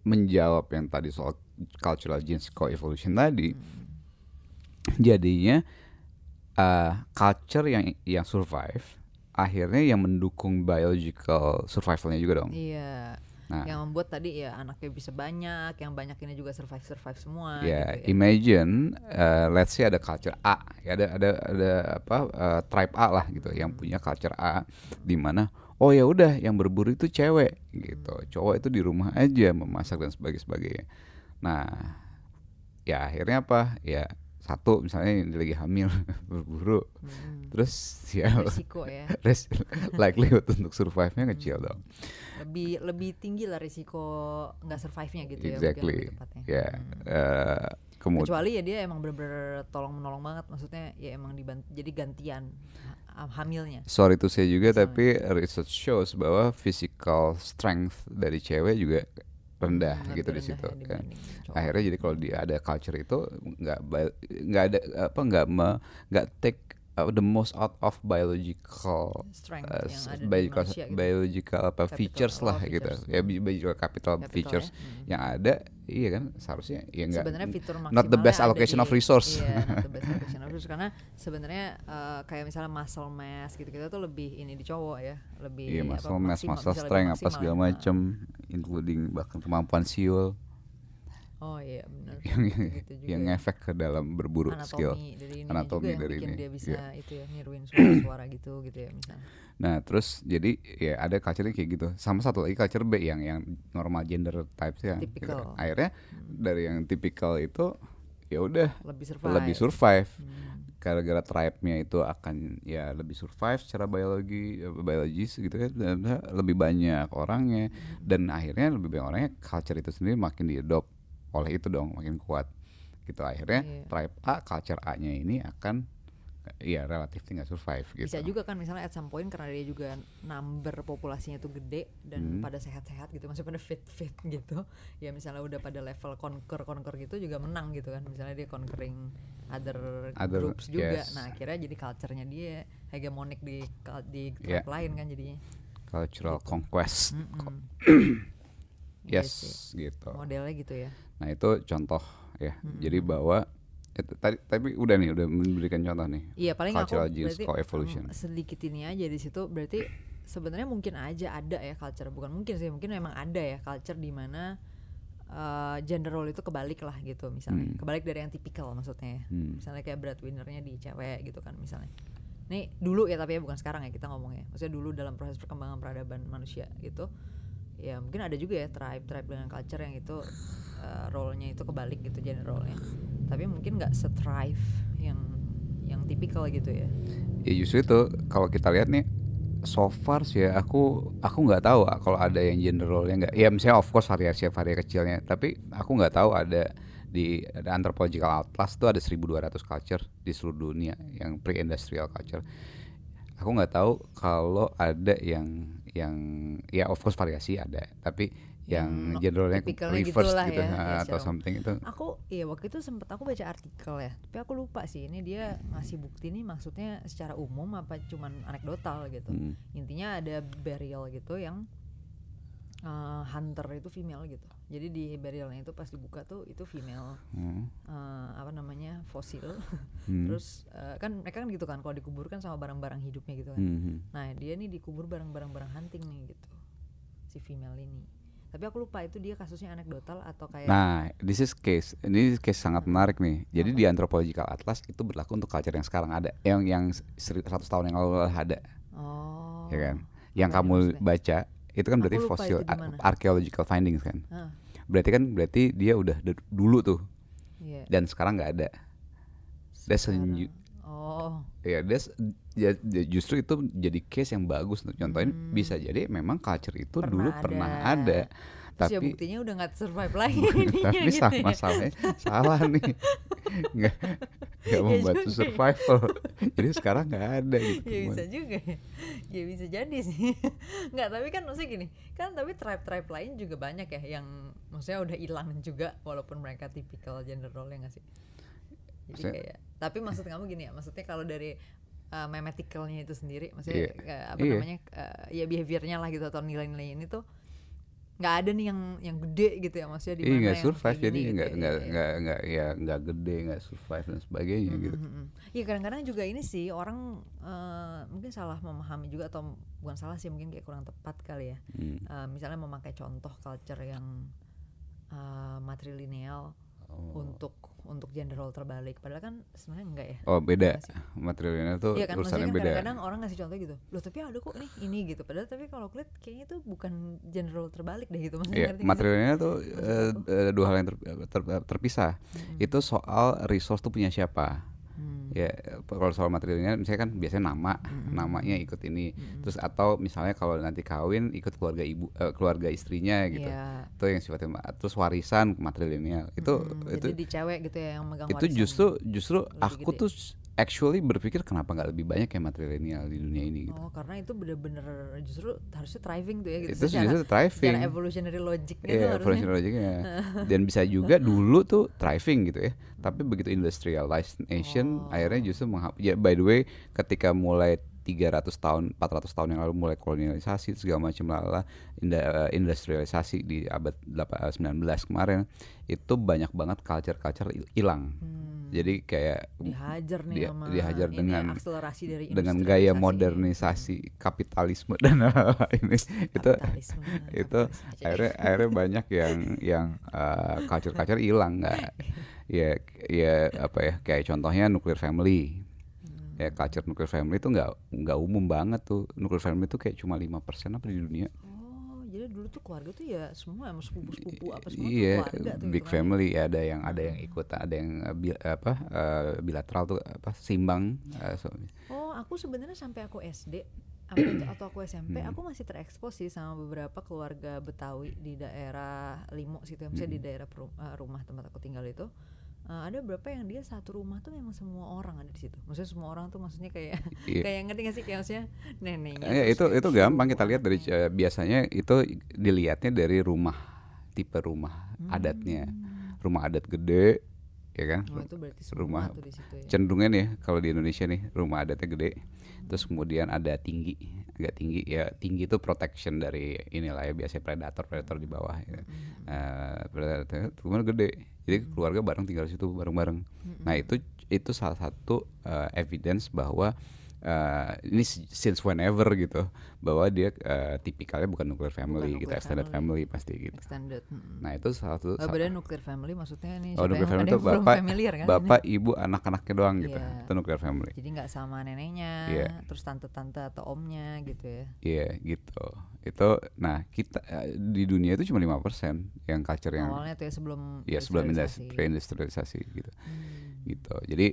Speaker 2: menjawab yang tadi soal cultural genes coevolution tadi,
Speaker 1: Hmm.
Speaker 2: jadinya uh, culture yang yang survive akhirnya yang mendukung biological survivalnya juga dong.
Speaker 1: Iya.
Speaker 2: Nah.
Speaker 1: Yang membuat tadi ya anaknya bisa banyak, yang banyak ini juga survive survive semua.
Speaker 2: Ya,
Speaker 1: gitu ya.
Speaker 2: imagine, uh, let's say ada culture A, ya ada ada ada apa uh, tribe A lah gitu, yang punya culture A, di mana oh ya udah yang berburu itu cewek gitu, cowok itu di rumah aja memasak dan sebagainya. Nah, ya akhirnya apa? Ya satu misalnya yang lagi hamil (laughs) berburu,
Speaker 1: Hmm.
Speaker 2: terus ya
Speaker 1: Risiko ya. (laughs)
Speaker 2: res likelihood (laughs) untuk survive-nya kecil dong.
Speaker 1: Lebih lebih tinggi lah risiko nggak survive-nya gitu ya.
Speaker 2: Exactly.
Speaker 1: lebih tepatnya.
Speaker 2: Ya,
Speaker 1: Hmm.
Speaker 2: uh, kemudian
Speaker 1: Kecuali ya dia emang bener-bener tolong menolong banget, maksudnya ya emang dibantu jadi gantian ha- hamilnya.
Speaker 2: sorry to say juga
Speaker 1: Misalnya.
Speaker 2: tapi research shows bahwa physical strength dari cewek juga rendah gitu di situ kan.
Speaker 1: cowok.
Speaker 2: Akhirnya jadi kalau dia ada culture itu nggak nggak ada apa nggak nggak take uh, the most out of biological
Speaker 1: Strength
Speaker 2: uh, biological,
Speaker 1: manusia gitu.
Speaker 2: biological apa
Speaker 1: Capital,
Speaker 2: features
Speaker 1: oh,
Speaker 2: lah
Speaker 1: features.
Speaker 2: gitu ya bi- biological capital,
Speaker 1: Capital
Speaker 2: features
Speaker 1: ya, hmm.
Speaker 2: yang ada iya kan seharusnya ya enggak not the best allocation
Speaker 1: di-
Speaker 2: of resource
Speaker 1: Iya, not the best (laughs) allocation of resource karena sebenarnya eh, kayak misalnya muscle mass gitu-gitu tuh lebih ini di cowok ya, lebih
Speaker 2: iya
Speaker 1: apa,
Speaker 2: muscle mass
Speaker 1: maksimal,
Speaker 2: muscle strength apa segala
Speaker 1: ya.
Speaker 2: macam including bahkan kemampuan siul
Speaker 1: Oh iya benar. (laughs)
Speaker 2: yang
Speaker 1: Gitu juga
Speaker 2: yang
Speaker 1: ya.
Speaker 2: ngefek ke dalam berburu skill
Speaker 1: anatomi dari ini
Speaker 2: Anatomi
Speaker 1: juga yang
Speaker 2: dari
Speaker 1: bikin
Speaker 2: ini,
Speaker 1: dia bisa itu ya niruin (clears throat) suara-suara gitu gitu ya misalnya.
Speaker 2: Nah terus jadi ya ada culture kayak gitu sama satu lagi culture B yang yang normal gender types ya gitu.
Speaker 1: Typical.
Speaker 2: akhirnya dari yang tipikal itu ya udah
Speaker 1: Lebih survive.
Speaker 2: lebih survive
Speaker 1: Hmm.
Speaker 2: gara-gara tribe-nya itu akan ya lebih survive secara biologi eh, biologis gitu kan dan lebih banyak orangnya dan akhirnya lebih banyak orangnya culture itu sendiri makin diadopt oleh itu dong makin kuat gitu akhirnya
Speaker 1: Iya.
Speaker 2: tribe A culture A-nya ini akan ya relatif nggak survive gitu
Speaker 1: Bisa juga kan misalnya at some point karena dia juga number populasinya tuh gede dan
Speaker 2: Hmm.
Speaker 1: pada sehat-sehat gitu, masih pada fit-fit (laughs) gitu. Ya misalnya udah pada level conquer-conquer gitu juga menang gitu kan. Misalnya dia conquering other,
Speaker 2: Other-
Speaker 1: groups juga.
Speaker 2: yes.
Speaker 1: Nah, akhirnya jadi culture-nya dia hegemonik di di
Speaker 2: Yeah.
Speaker 1: tribe lain kan jadinya.
Speaker 2: cultural
Speaker 1: Gitu.
Speaker 2: conquest
Speaker 1: Mm-mm. (coughs) Iya
Speaker 2: yes
Speaker 1: sih.
Speaker 2: gitu
Speaker 1: Modelnya gitu ya.
Speaker 2: Nah itu contoh ya. Jadi bahwa itu tadi tapi udah nih udah memberikan contoh nih.
Speaker 1: Iya paling aku
Speaker 2: Cultural genes
Speaker 1: berarti
Speaker 2: co-evolution.
Speaker 1: um, sedikit ini aja di situ. Berarti sebenarnya mungkin aja ada ya culture. Bukan mungkin sih mungkin memang ada ya culture di mana uh, gender role itu kebalik lah gitu misalnya.
Speaker 2: Hmm.
Speaker 1: kebalik dari yang tipikal maksudnya. Ya
Speaker 2: Hmm.
Speaker 1: misalnya kayak breadwinnernya di cewek gitu kan misalnya. Nih dulu ya tapi ya bukan sekarang ya kita ngomongnya. Maksudnya dulu dalam proses perkembangan peradaban manusia gitu ya mungkin ada juga ya tribe tribe dengan culture yang itu uh, role-nya itu kebalik gitu gender role-nya. Tapi mungkin nggak se-thrive yang yang tipikal gitu ya.
Speaker 2: Ya justru itu kalau kita lihat nih so far sih ya aku aku nggak tahu ah, kalau ada yang gender role-nya nggak. Ya misalnya of course variasi variasi kecilnya. Tapi aku nggak tahu ada di ada anthropological atlas tuh ada 1200 culture di seluruh dunia yang pre-industrial culture. Aku nggak tahu kalau ada yang yang ya of course variasi ada tapi
Speaker 1: Yang
Speaker 2: yang
Speaker 1: tipikalnya
Speaker 2: reverse
Speaker 1: gitulah
Speaker 2: gitu
Speaker 1: ya, ya,
Speaker 2: atau something itu.
Speaker 1: Aku iya waktu itu sempet aku baca artikel ya tapi aku lupa sih ini dia ngasih bukti nih maksudnya secara umum apa cuman anekdotal gitu.
Speaker 2: Hmm.
Speaker 1: intinya ada burial gitu yang uh, hunter itu female gitu jadi di burialnya itu pas dibuka tuh itu female
Speaker 2: Hmm.
Speaker 1: uh, apa namanya fosil (laughs)
Speaker 2: Hmm.
Speaker 1: terus uh, kan mereka kan gitu kan kalau dikubur kan sama barang-barang hidupnya gitu kan
Speaker 2: Hmm.
Speaker 1: nah dia nih dikubur barang-barang barang hunting nih gitu si female ini tapi aku lupa itu dia kasusnya anekdotal atau kayak
Speaker 2: Nah, this is case. Ini case sangat menarik nih. Jadi di Anthropological Atlas itu berlaku untuk culture yang sekarang ada, yang yang seri- 100 tahun yang lalu ada,
Speaker 1: oh
Speaker 2: ya kan? Yang kamu baca itu kan berarti fosil archaeological findings kan.
Speaker 1: Ah,
Speaker 2: Berarti kan berarti dia udah dulu tuh
Speaker 1: iya.
Speaker 2: dan sekarang nggak ada. That's a new-
Speaker 1: oh
Speaker 2: Ya, that's ya, ya justru itu jadi case yang bagus untuk contohin
Speaker 1: Hmm.
Speaker 2: bisa jadi memang culture itu
Speaker 1: Pernah
Speaker 2: dulu
Speaker 1: ada.
Speaker 2: pernah ada.
Speaker 1: Terus ya
Speaker 2: Tapi
Speaker 1: buktinya udah nggak survive lagi (laughs)
Speaker 2: tapi
Speaker 1: gitu
Speaker 2: sama
Speaker 1: ya.
Speaker 2: masalahnya salah nih (laughs) nggak nggak
Speaker 1: Iya
Speaker 2: membantu
Speaker 1: ya.
Speaker 2: survival jadi sekarang nggak ada gitu
Speaker 1: ya bisa juga ya ya bisa jadi sih (laughs) nggak tapi kan maksudnya gini kan tapi tribe-tribe lain juga banyak ya yang maksudnya udah hilang juga walaupun mereka tipikal gender role ya nggak sih jadi
Speaker 2: Maksudnya-
Speaker 1: kayak tapi maksud kamu gini ya maksudnya kalau dari uh, memetikalnya itu sendiri maksudnya
Speaker 2: Iya.
Speaker 1: kayak apa
Speaker 2: Iya.
Speaker 1: namanya uh, ya behaviornya lah gitu atau nilai-nilai ini tuh nggak ada nih yang yang gede gitu ya maksudnya di
Speaker 2: Iya
Speaker 1: mana
Speaker 2: nggak
Speaker 1: yang
Speaker 2: survive jadi
Speaker 1: gini gitu
Speaker 2: nggak
Speaker 1: ya,
Speaker 2: nggak
Speaker 1: iya, iya.
Speaker 2: nggak nggak ya nggak gede nggak survive dan sebagainya gitu.
Speaker 1: Mm, mm, mm. Iya kadang-kadang juga ini sih orang eh, mungkin salah memahami juga atau bukan salah sih mungkin kayak kurang tepat kali ya.
Speaker 2: Hmm.
Speaker 1: Eh, misalnya memakai contoh culture yang eh, matrilineal
Speaker 2: Oh.
Speaker 1: untuk untuk gender role terbalik. Padahal kan sebenarnya enggak ya.
Speaker 2: Oh beda materialnya tuh
Speaker 1: Iya kan
Speaker 2: urusannya
Speaker 1: kan
Speaker 2: beda.
Speaker 1: kadang-kadang orang ngasih contoh gitu. Loh tapi ada kok nih ini gitu. Padahal tapi kalau kulit kayaknya itu bukan gender role terbalik deh gitu maksudnya
Speaker 2: Iya,
Speaker 1: nggak sih?
Speaker 2: materialnya tuh eh,
Speaker 1: aku.
Speaker 2: eh, dua hal yang ter- ter- terpisah.
Speaker 1: Mm-mm.
Speaker 2: Itu soal resource tuh punya siapa.
Speaker 1: Hmm.
Speaker 2: Ya kalau soal materialnya misalnya kan biasanya nama,
Speaker 1: Mm-mm.
Speaker 2: namanya ikut ini.
Speaker 1: Mm-mm.
Speaker 2: Terus atau misalnya kalau nanti kawin ikut keluarga ibu eh, keluarga istrinya gitu.
Speaker 1: Iya.
Speaker 2: Itu yang sifatnya terus warisan materialnya. Itu
Speaker 1: Mm-mm.
Speaker 2: itu
Speaker 1: jadi di cewek gitu ya yang megang
Speaker 2: itu
Speaker 1: warisan.
Speaker 2: justru justru aku
Speaker 1: gede.
Speaker 2: tuh actually berpikir kenapa nggak lebih banyak ya matrilineal di dunia ini gitu.
Speaker 1: Oh, karena itu bener-bener justru harusnya thriving tuh ya gitu.
Speaker 2: itu
Speaker 1: secara,
Speaker 2: justru thriving
Speaker 1: secara evolutionary
Speaker 2: Iya,
Speaker 1: tuh harusnya.
Speaker 2: evolutionary logicnya. Dan bisa juga dulu tuh thriving gitu ya. Tapi begitu industrialized nation
Speaker 1: Oh.
Speaker 2: akhirnya justru menghap ya by the way ketika mulai 300 tahun, 400 tahun yang lalu mulai kolonialisasi segala macam lala inda- industrialisasi di abad 8, 19 kemarin itu banyak banget culture-culture hilang.
Speaker 1: Hmm,
Speaker 2: Jadi kayak
Speaker 1: dihajar nih sama
Speaker 2: dihajar
Speaker 1: ini
Speaker 2: dengan
Speaker 1: akselerasi dari
Speaker 2: dengan gaya modernisasi kapitalisme dan lain-lain (laughs) itu
Speaker 1: Kapitalisme,
Speaker 2: itu akhirnya akhirnya banyak yang yang uh, culture culture hilang nggak? (laughs) Ya ya apa ya kayak contohnya nuclear family.
Speaker 1: Hmm.
Speaker 2: Ya culture nuclear family itu nggak nggak umum banget tuh nuclear family itu kayak cuma lima persen apa di dunia
Speaker 1: Oh, jadi dulu tuh keluarga tuh ya semua sama sepupu-sepupu apa semua tuh
Speaker 2: iya
Speaker 1: keluarga tuh
Speaker 2: big
Speaker 1: gitu kan.
Speaker 2: family ya ada yang ada yang ikut ada yang uh, bi- apa uh, bilateral tuh apa simbang uh, so-
Speaker 1: Oh, aku sebenarnya sampai aku SD atau (clears throat) aku SMP,
Speaker 2: Hmm.
Speaker 1: aku masih terekspos sih sama beberapa keluarga Betawi di daerah Limo situ, ya. misalnya di
Speaker 2: Hmm.
Speaker 1: daerah peru- eh, rumah tempat aku tinggal itu. Eh, ada beberapa yang dia satu rumah tuh memang semua orang ada di situ. Maksudnya semua orang tuh maksudnya kayak
Speaker 2: iya. (laughs)
Speaker 1: kayak ngerti gak sih kayak maksudnya neneknya.
Speaker 2: Ya,
Speaker 1: terus
Speaker 2: itu itu gampang kita lihat dari uh, biasanya itu dilihatnya dari rumah tipe rumah adatnya
Speaker 1: Hmm.
Speaker 2: rumah adat gede ya kan?
Speaker 1: Oh, itu berarti semua
Speaker 2: rumah
Speaker 1: tuh di situ ya.
Speaker 2: cenderungnya nih kalau di Indonesia nih rumah adatnya gede terus kemudian ada tinggi agak tinggi ya tinggi itu protection dari inilah ya biasanya predator predator di bawah ya. Eh, predator kemudian gede jadi keluarga bareng tinggal di situ bareng bareng nah itu itu salah satu eh, evidence bahwa eh, ini si- since whenever gitu bahwa dia eh, tipikalnya bukan nuclear family gitu
Speaker 1: nuclear
Speaker 2: extended
Speaker 1: family.
Speaker 2: family. pasti gitu
Speaker 1: Extended. mm-mm.
Speaker 2: nah itu salah satu
Speaker 1: Oh, beda nuclear family maksudnya nih
Speaker 2: Oh, nuclear family itu bapak,
Speaker 1: familiar kan?
Speaker 2: bapak, ibu, anak-anaknya doang gitu.
Speaker 1: Iya.
Speaker 2: Itu nuclear family.
Speaker 1: Jadi nggak sama neneknya,
Speaker 2: Iya.
Speaker 1: terus tante-tante atau omnya gitu ya.
Speaker 2: Iya, gitu. Itu nah, kita eh, di dunia itu cuma 5% yang culture yang
Speaker 1: Awalnya tuh ya sebelum
Speaker 2: ya sebelum
Speaker 1: industrialisasi.
Speaker 2: gitu.
Speaker 1: Hmm.
Speaker 2: Gitu. Jadi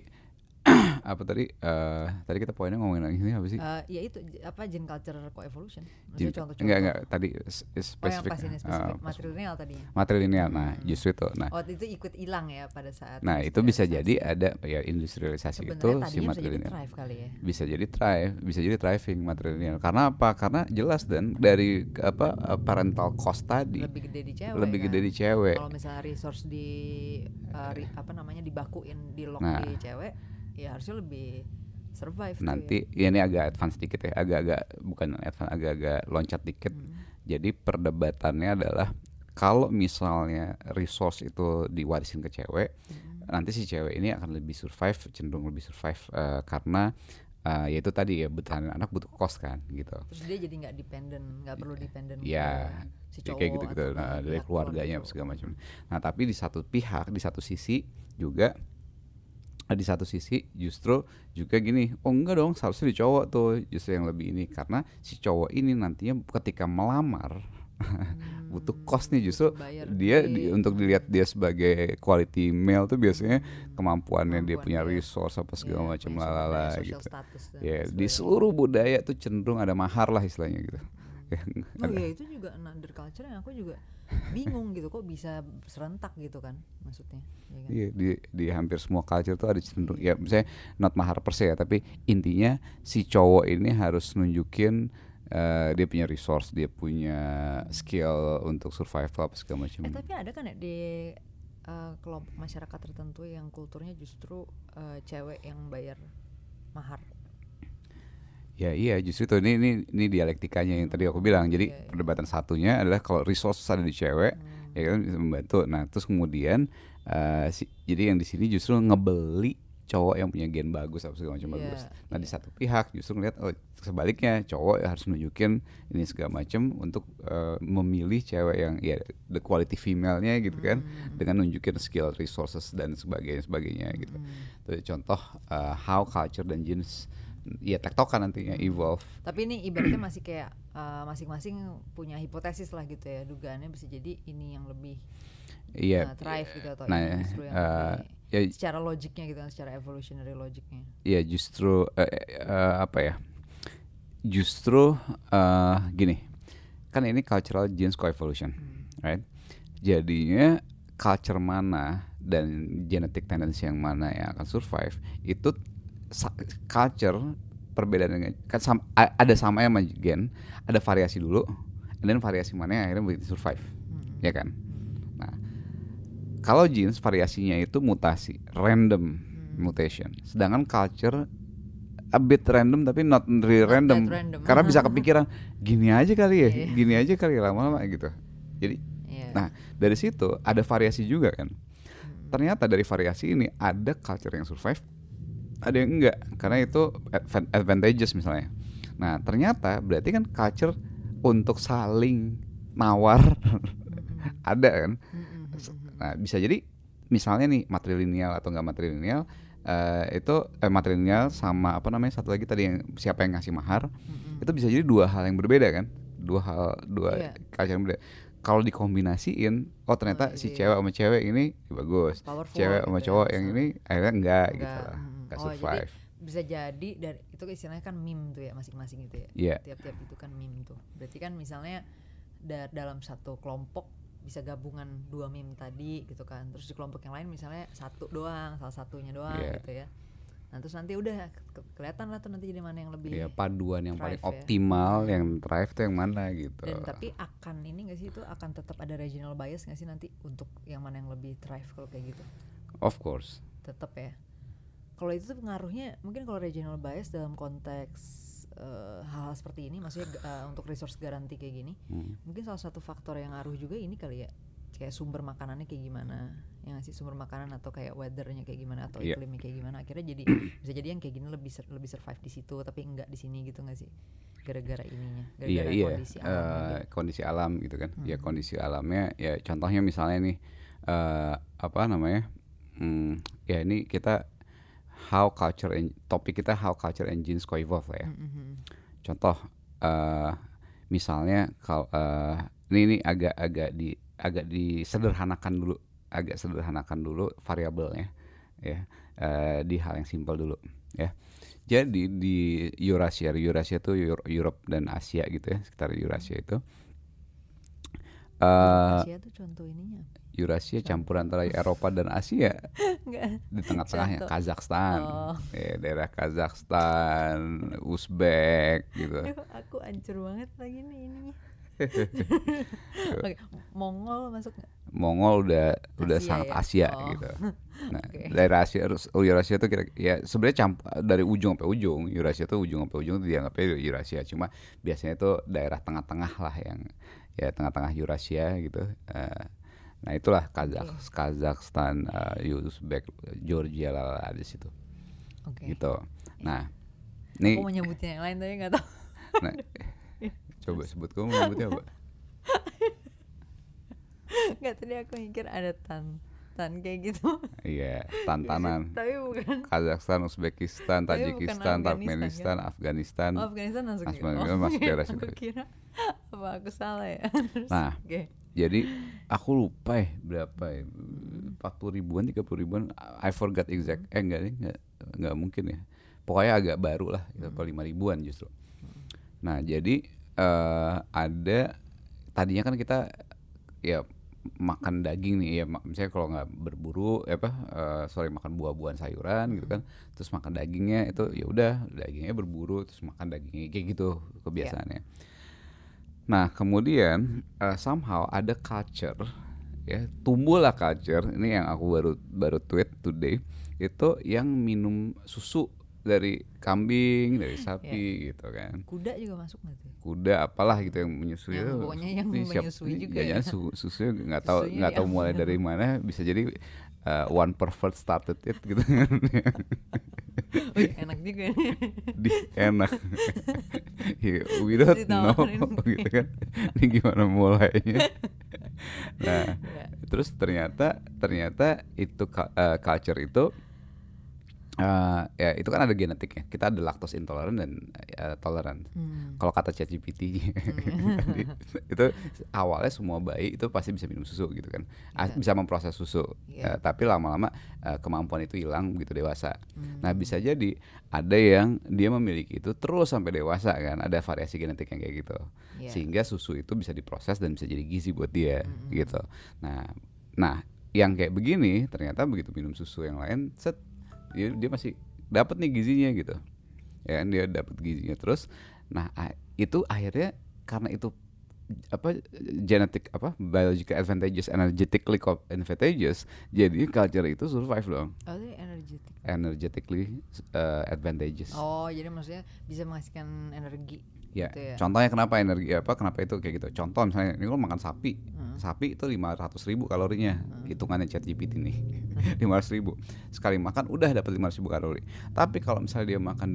Speaker 2: (clears throat) apa tadi eh tadi kita poinnya ngomongin lagi ini apa sih?
Speaker 1: Eh, ya itu apa gen culture co-evolution. Maksudnya
Speaker 2: Jin-
Speaker 1: contoh-contoh.
Speaker 2: enggak enggak tadi s-
Speaker 1: Oh yang
Speaker 2: spesifik.
Speaker 1: ini
Speaker 2: eh,
Speaker 1: spesifik
Speaker 2: pas-
Speaker 1: matrilineal tadinya.
Speaker 2: matrilineal. Nah, justru itu. Nah,
Speaker 1: Oh itu ikut hilang ya pada saat.
Speaker 2: nah itu bisa jadi ada ya industrialisasi itu
Speaker 1: Sebenarnya
Speaker 2: si
Speaker 1: tadinya bisa jadi
Speaker 2: matrilineal.
Speaker 1: thrive kali ya.
Speaker 2: bisa jadi thrive, bisa jadi thriving matrilineal. Karena apa? Karena jelas dan dari apa eh, parental cost tadi
Speaker 1: Lebih gede di cewek.
Speaker 2: lebih gede
Speaker 1: kan?
Speaker 2: di cewek.
Speaker 1: Kalau misalnya resource di ri- apa namanya dibakuin di lock
Speaker 2: Nah.
Speaker 1: di cewek, ya harusnya lebih survive.
Speaker 2: Nanti ya ini agak advance dikit ya, agak-agak bukan advance, agak-agak loncat dikit.
Speaker 1: ya. Hmm.
Speaker 2: Jadi perdebatannya adalah kalau misalnya resource itu diwarisin ke cewek,
Speaker 1: Hmm.
Speaker 2: nanti si cewek ini akan lebih survive, cenderung lebih survive eh, karena eh, ya itu tadi ya bertahan anak butuh kos kan gitu.
Speaker 1: Terus dia jadi nggak dependent, nggak perlu dependent
Speaker 2: Ya,
Speaker 1: ke si
Speaker 2: Ya,
Speaker 1: cowok
Speaker 2: kayak gitu gitu
Speaker 1: ke
Speaker 2: nah, dari keluarganya
Speaker 1: keluarga
Speaker 2: segala macam nah tapi di satu pihak di satu sisi juga di satu sisi justru juga gini oh enggak dong seharusnya di cowok tuh justru yang lebih ini. Karena si cowok ini nantinya ketika melamar (laughs)
Speaker 1: Hmm,
Speaker 2: butuh cost nih justru
Speaker 1: bayar
Speaker 2: dia di- untuk dilihat dia sebagai quality male tuh biasanya kemampuannya dia
Speaker 1: Kemampuan
Speaker 2: punya
Speaker 1: dia.
Speaker 2: resource apa
Speaker 1: Iya,
Speaker 2: segala macam
Speaker 1: punya sumber
Speaker 2: lalala gitu. ya di
Speaker 1: sebagainya.
Speaker 2: seluruh budaya tuh cenderung ada mahar lah istilahnya gitu. (laughs) Ya,
Speaker 1: Oh iya itu juga another culture yang aku juga bingung gitu kok bisa serentak gitu kan maksudnya. ya kan?
Speaker 2: Iya di di hampir semua culture tuh ada cenderung ya misalnya not mahar per se ya tapi intinya si cowok ini harus nunjukin eh, dia punya resource dia punya skill untuk survival apa segala macam
Speaker 1: Eh tapi ada kan ya di eh, kelompok masyarakat tertentu yang kulturnya justru eh, cewek yang bayar mahar.
Speaker 2: Ya iya justru itu ini ini ini dialektikanya yang tadi aku bilang jadi
Speaker 1: Iya, iya.
Speaker 2: perdebatan satunya adalah kalau resource ada di cewek
Speaker 1: Hmm.
Speaker 2: ya kan bisa membantu nah terus kemudian eh, si- jadi yang di sini justru ngebeli cowok yang punya gen bagus apa segala macam
Speaker 1: Iya,
Speaker 2: bagus nah di
Speaker 1: iya.
Speaker 2: satu pihak justru ngeliat oh sebaliknya cowok harus nunjukin ini segala macam untuk eh, memilih cewek yang ya the quality female-nya gitu kan
Speaker 1: Hmm.
Speaker 2: dengan nunjukin skill resources dan sebagainya sebagainya gitu Itu contoh eh, how culture dan jenis ya tektokan nantinya
Speaker 1: Hmm.
Speaker 2: evolve
Speaker 1: Tapi ini ibaratnya masih kayak eh, masing-masing punya hipotesis lah gitu ya dugaannya bisa jadi ini yang lebih
Speaker 2: iya
Speaker 1: eh, thrive gitu atau
Speaker 2: nah,
Speaker 1: ini justru yang
Speaker 2: eh,
Speaker 1: lebih
Speaker 2: ya
Speaker 1: secara logiknya gitu kan secara evolutionary logiknya.
Speaker 2: ya justru eh, eh, apa ya justru eh, gini kan ini cultural genes coevolution right jadinya culture mana dan genetic tendency yang mana yang akan survive itu culture perbedaannya kan sam- a- ada sama sama gen, ada variasi dulu, dan variasi mana yang akhirnya begitu survive,
Speaker 1: Mm-mm.
Speaker 2: ya kan? Nah, kalau genes variasinya itu mutasi, random
Speaker 1: Hmm.
Speaker 2: mutation, sedangkan culture a bit random tapi not really
Speaker 1: Not that
Speaker 2: random,
Speaker 1: random.
Speaker 2: karena bisa (laughs) kepikiran gini aja kali ya,
Speaker 1: Iya.
Speaker 2: gini aja kali ya, lama-lama gitu. Jadi,
Speaker 1: Iya.
Speaker 2: nah dari situ ada variasi juga kan.
Speaker 1: Mm.
Speaker 2: Ternyata dari variasi ini ada culture yang survive, ada yang enggak karena itu advan- advantageous misalnya. Nah ternyata berarti kan culture untuk saling nawar (laughs) ada kan. Nah bisa jadi misalnya nih matrilineal atau enggak matrilineal eh, itu eh, matrilineal sama apa namanya satu lagi tadi yang siapa yang ngasih mahar
Speaker 1: Mm-mm.
Speaker 2: itu bisa jadi dua hal yang berbeda kan dua hal dua
Speaker 1: Iya.
Speaker 2: culture yang berbeda kalau dikombinasiin oh ternyata
Speaker 1: Oh,
Speaker 2: si
Speaker 1: iya.
Speaker 2: cewek sama cewek ini bagus
Speaker 1: Powerful
Speaker 2: cewek
Speaker 1: gitu
Speaker 2: sama
Speaker 1: ya,
Speaker 2: cowok yang ini akhirnya enggak, gitu
Speaker 1: Enggak,
Speaker 2: lah enggak
Speaker 1: Oh, jadi bisa jadi dari itu istilahnya kan meme tuh ya masing-masing gitu ya.
Speaker 2: Iya.
Speaker 1: tiap-tiap itu kan meme tuh. Berarti kan misalnya da- dalam satu kelompok bisa gabungan dua meme tadi gitu kan. Terus di kelompok yang lain misalnya satu doang salah satunya doang
Speaker 2: Iya.
Speaker 1: gitu ya. Nah terus nanti udah ke- kelihatan lah tuh nanti jadi mana yang lebih
Speaker 2: ya paduan yang paling
Speaker 1: ya.
Speaker 2: optimal yang thrive tuh yang mana gitu.
Speaker 1: Dan tapi akan ini gak sih itu akan tetap ada regional bias gak sih nanti untuk yang mana yang lebih thrive kalau kayak gitu?
Speaker 2: Of course.
Speaker 1: Tetap ya kalau itu tuh pengaruhnya mungkin kalau regional bias dalam konteks eh, hal-hal seperti ini maksudnya eh, untuk resource garanti kayak gini
Speaker 2: Hmm.
Speaker 1: mungkin salah satu faktor yang ngaruh juga ini kali ya kayak sumber makanannya kayak gimana yang ngasih sumber makanan atau kayak weathernya kayak gimana atau
Speaker 2: Iya.
Speaker 1: iklimnya kayak gimana akhirnya jadi (clears throat) bisa jadi yang kayak gini lebih sur- lebih survive di situ tapi enggak di sini gitu nggak sih gara-gara ininya gara-gara
Speaker 2: iya
Speaker 1: kondisi alam
Speaker 2: eh,
Speaker 1: mungkin.
Speaker 2: kondisi alam gitu kan ya
Speaker 1: Hmm.
Speaker 2: kondisi alamnya ya contohnya misalnya nih eh, apa namanya hmm, ya ini kita how culture and topik kita how culture and genes co-evolve lah ya.
Speaker 1: Mm, mm, mm.
Speaker 2: contoh eh misalnya kalau eh, ini ini agak agak di agak disederhanakan dulu agak sederhanakan dulu variabelnya ya. Eh, di hal yang simpel dulu ya. Jadi di Eurasia Eurasia itu Euro- Europe dan Asia gitu ya sekitar Eurasia itu eh
Speaker 1: Asia tuh contoh ininya
Speaker 2: Eurasia campur antara Eropa dan Asia (laughs) di tengah-tengahnya. Kazakhstan
Speaker 1: Oh.
Speaker 2: ya, daerah Kazakhstan Uzbek gitu
Speaker 1: aku hancur banget lagi nih ininya (laughs) Oke, Mongol masuk nggak?
Speaker 2: Mongol udah udah
Speaker 1: Asia
Speaker 2: sangat
Speaker 1: ya?
Speaker 2: Asia
Speaker 1: Oh.
Speaker 2: gitu. (laughs) Nah,
Speaker 1: Oke.
Speaker 2: daerah Asia Eurasia tuh kira ya sebenarnya camp dari ujung sampai ujung Eurasia tuh ujung sampai ujung tuh dianggapnya Eurasia cuma biasanya tuh daerah tengah-tengah lah yang ya tengah-tengah Eurasia gitu. Eh, nah itulah Kazakh Kazakhstan, eh, Uzbek, Georgia lah ada di situ
Speaker 1: Oke.
Speaker 2: gitu. Nah,
Speaker 1: Aku
Speaker 2: nih
Speaker 1: mau nyebutnya yang lain tapi nggak tahu.
Speaker 2: nah, (laughs) coba sebut kamu menyebutnya apa?
Speaker 1: Nggak tadi aku mikir ada tan tan kayak gitu.
Speaker 2: Iya, (laughs) tantanan.
Speaker 1: tapi bukan.
Speaker 2: Kazakhstan, Uzbekistan, Tajikistan,
Speaker 1: Afghanistan,
Speaker 2: Turkmenistan, Afghanistan.
Speaker 1: Oh, Afghanistan masuk.
Speaker 2: Masuk-
Speaker 1: ya?
Speaker 2: masuk-
Speaker 1: Oh,
Speaker 2: masuk daerah
Speaker 1: Aku
Speaker 2: situ.
Speaker 1: kira (laughs) apa aku salah ya?
Speaker 2: Nah,
Speaker 1: Oke.
Speaker 2: Jadi aku lupa ya berapa ya, 40 ribuan, 30 ribuan. I forgot exact. Eh enggak nih, enggak, enggak mungkin ya. Pokoknya agak baru lah, itu 5 ribuan justru. Nah jadi eh ada tadinya kan kita ya makan daging nih ya misalnya kalau nggak berburu eh, apa eh, sorry makan buah-buahan sayuran gitu kan terus makan dagingnya itu ya udah dagingnya berburu terus makan dagingnya kayak gitu kebiasaannya nah kemudian eh, somehow ada culture ya tumbuhlah culture ini yang aku baru baru tweet today itu yang minum susu dari kambing dari (laughs) sapi gitu kan
Speaker 1: Kuda juga masuk nggak tuh?
Speaker 2: kuda apalah gitu yang menyusui
Speaker 1: Yang pokoknya yang
Speaker 2: siap-
Speaker 1: menyusui
Speaker 2: ini
Speaker 1: juga ya.
Speaker 2: su- susunya nggak tahu nggak tahu
Speaker 1: yang-
Speaker 2: mulai dari (laughs) mana bisa jadi uh, one pervert started it gitu kan.
Speaker 1: Wih, enak juga nih.
Speaker 2: di enak. Ya, we don't know gitu kan. Ini gimana mulainya. Nah
Speaker 1: Ya.
Speaker 2: terus ternyata ternyata itu uh, culture itu uh, ya itu kan ada genetiknya kita ada lactose intolerant dan uh, tolerant
Speaker 1: Hmm.
Speaker 2: kalau kata ChatGPT (laughs) tadi, itu awalnya semua bayi itu pasti bisa minum susu gitu kan Ah,
Speaker 1: Iya.
Speaker 2: bisa memproses susu
Speaker 1: Iya.
Speaker 2: Eh, tapi lama-lama eh, kemampuan itu hilang begitu dewasa
Speaker 1: Hmm.
Speaker 2: nah bisa jadi ada yang dia memiliki itu terus sampai dewasa kan ada variasi genetik yang kayak gitu
Speaker 1: Iya.
Speaker 2: sehingga susu itu bisa diproses dan bisa jadi gizi buat dia
Speaker 1: Mm-mm.
Speaker 2: gitu nah nah yang kayak begini ternyata begitu minum susu yang lain set dia, dia masih dapat nih gizinya gitu ya kan dia dapat gizinya terus nah itu akhirnya karena itu apa genetic apa biological advantages energetically advantageous jadi culture itu survive dong
Speaker 1: Oh, energetic.
Speaker 2: energetically uh, advantageous
Speaker 1: Oh, jadi maksudnya bisa menghasilkan energi.
Speaker 2: Ya
Speaker 1: gitu ya.
Speaker 2: contohnya kenapa energi apa kenapa itu kayak gitu? Contoh misalnya ini lo makan sapi.
Speaker 1: Hmm.
Speaker 2: sapi itu 500 ribu kalorinya hitungannya chat GPT nih 500 (laughs) ribu. Sekali makan udah dapat 500 ribu kalori. Tapi kalau misalnya dia makan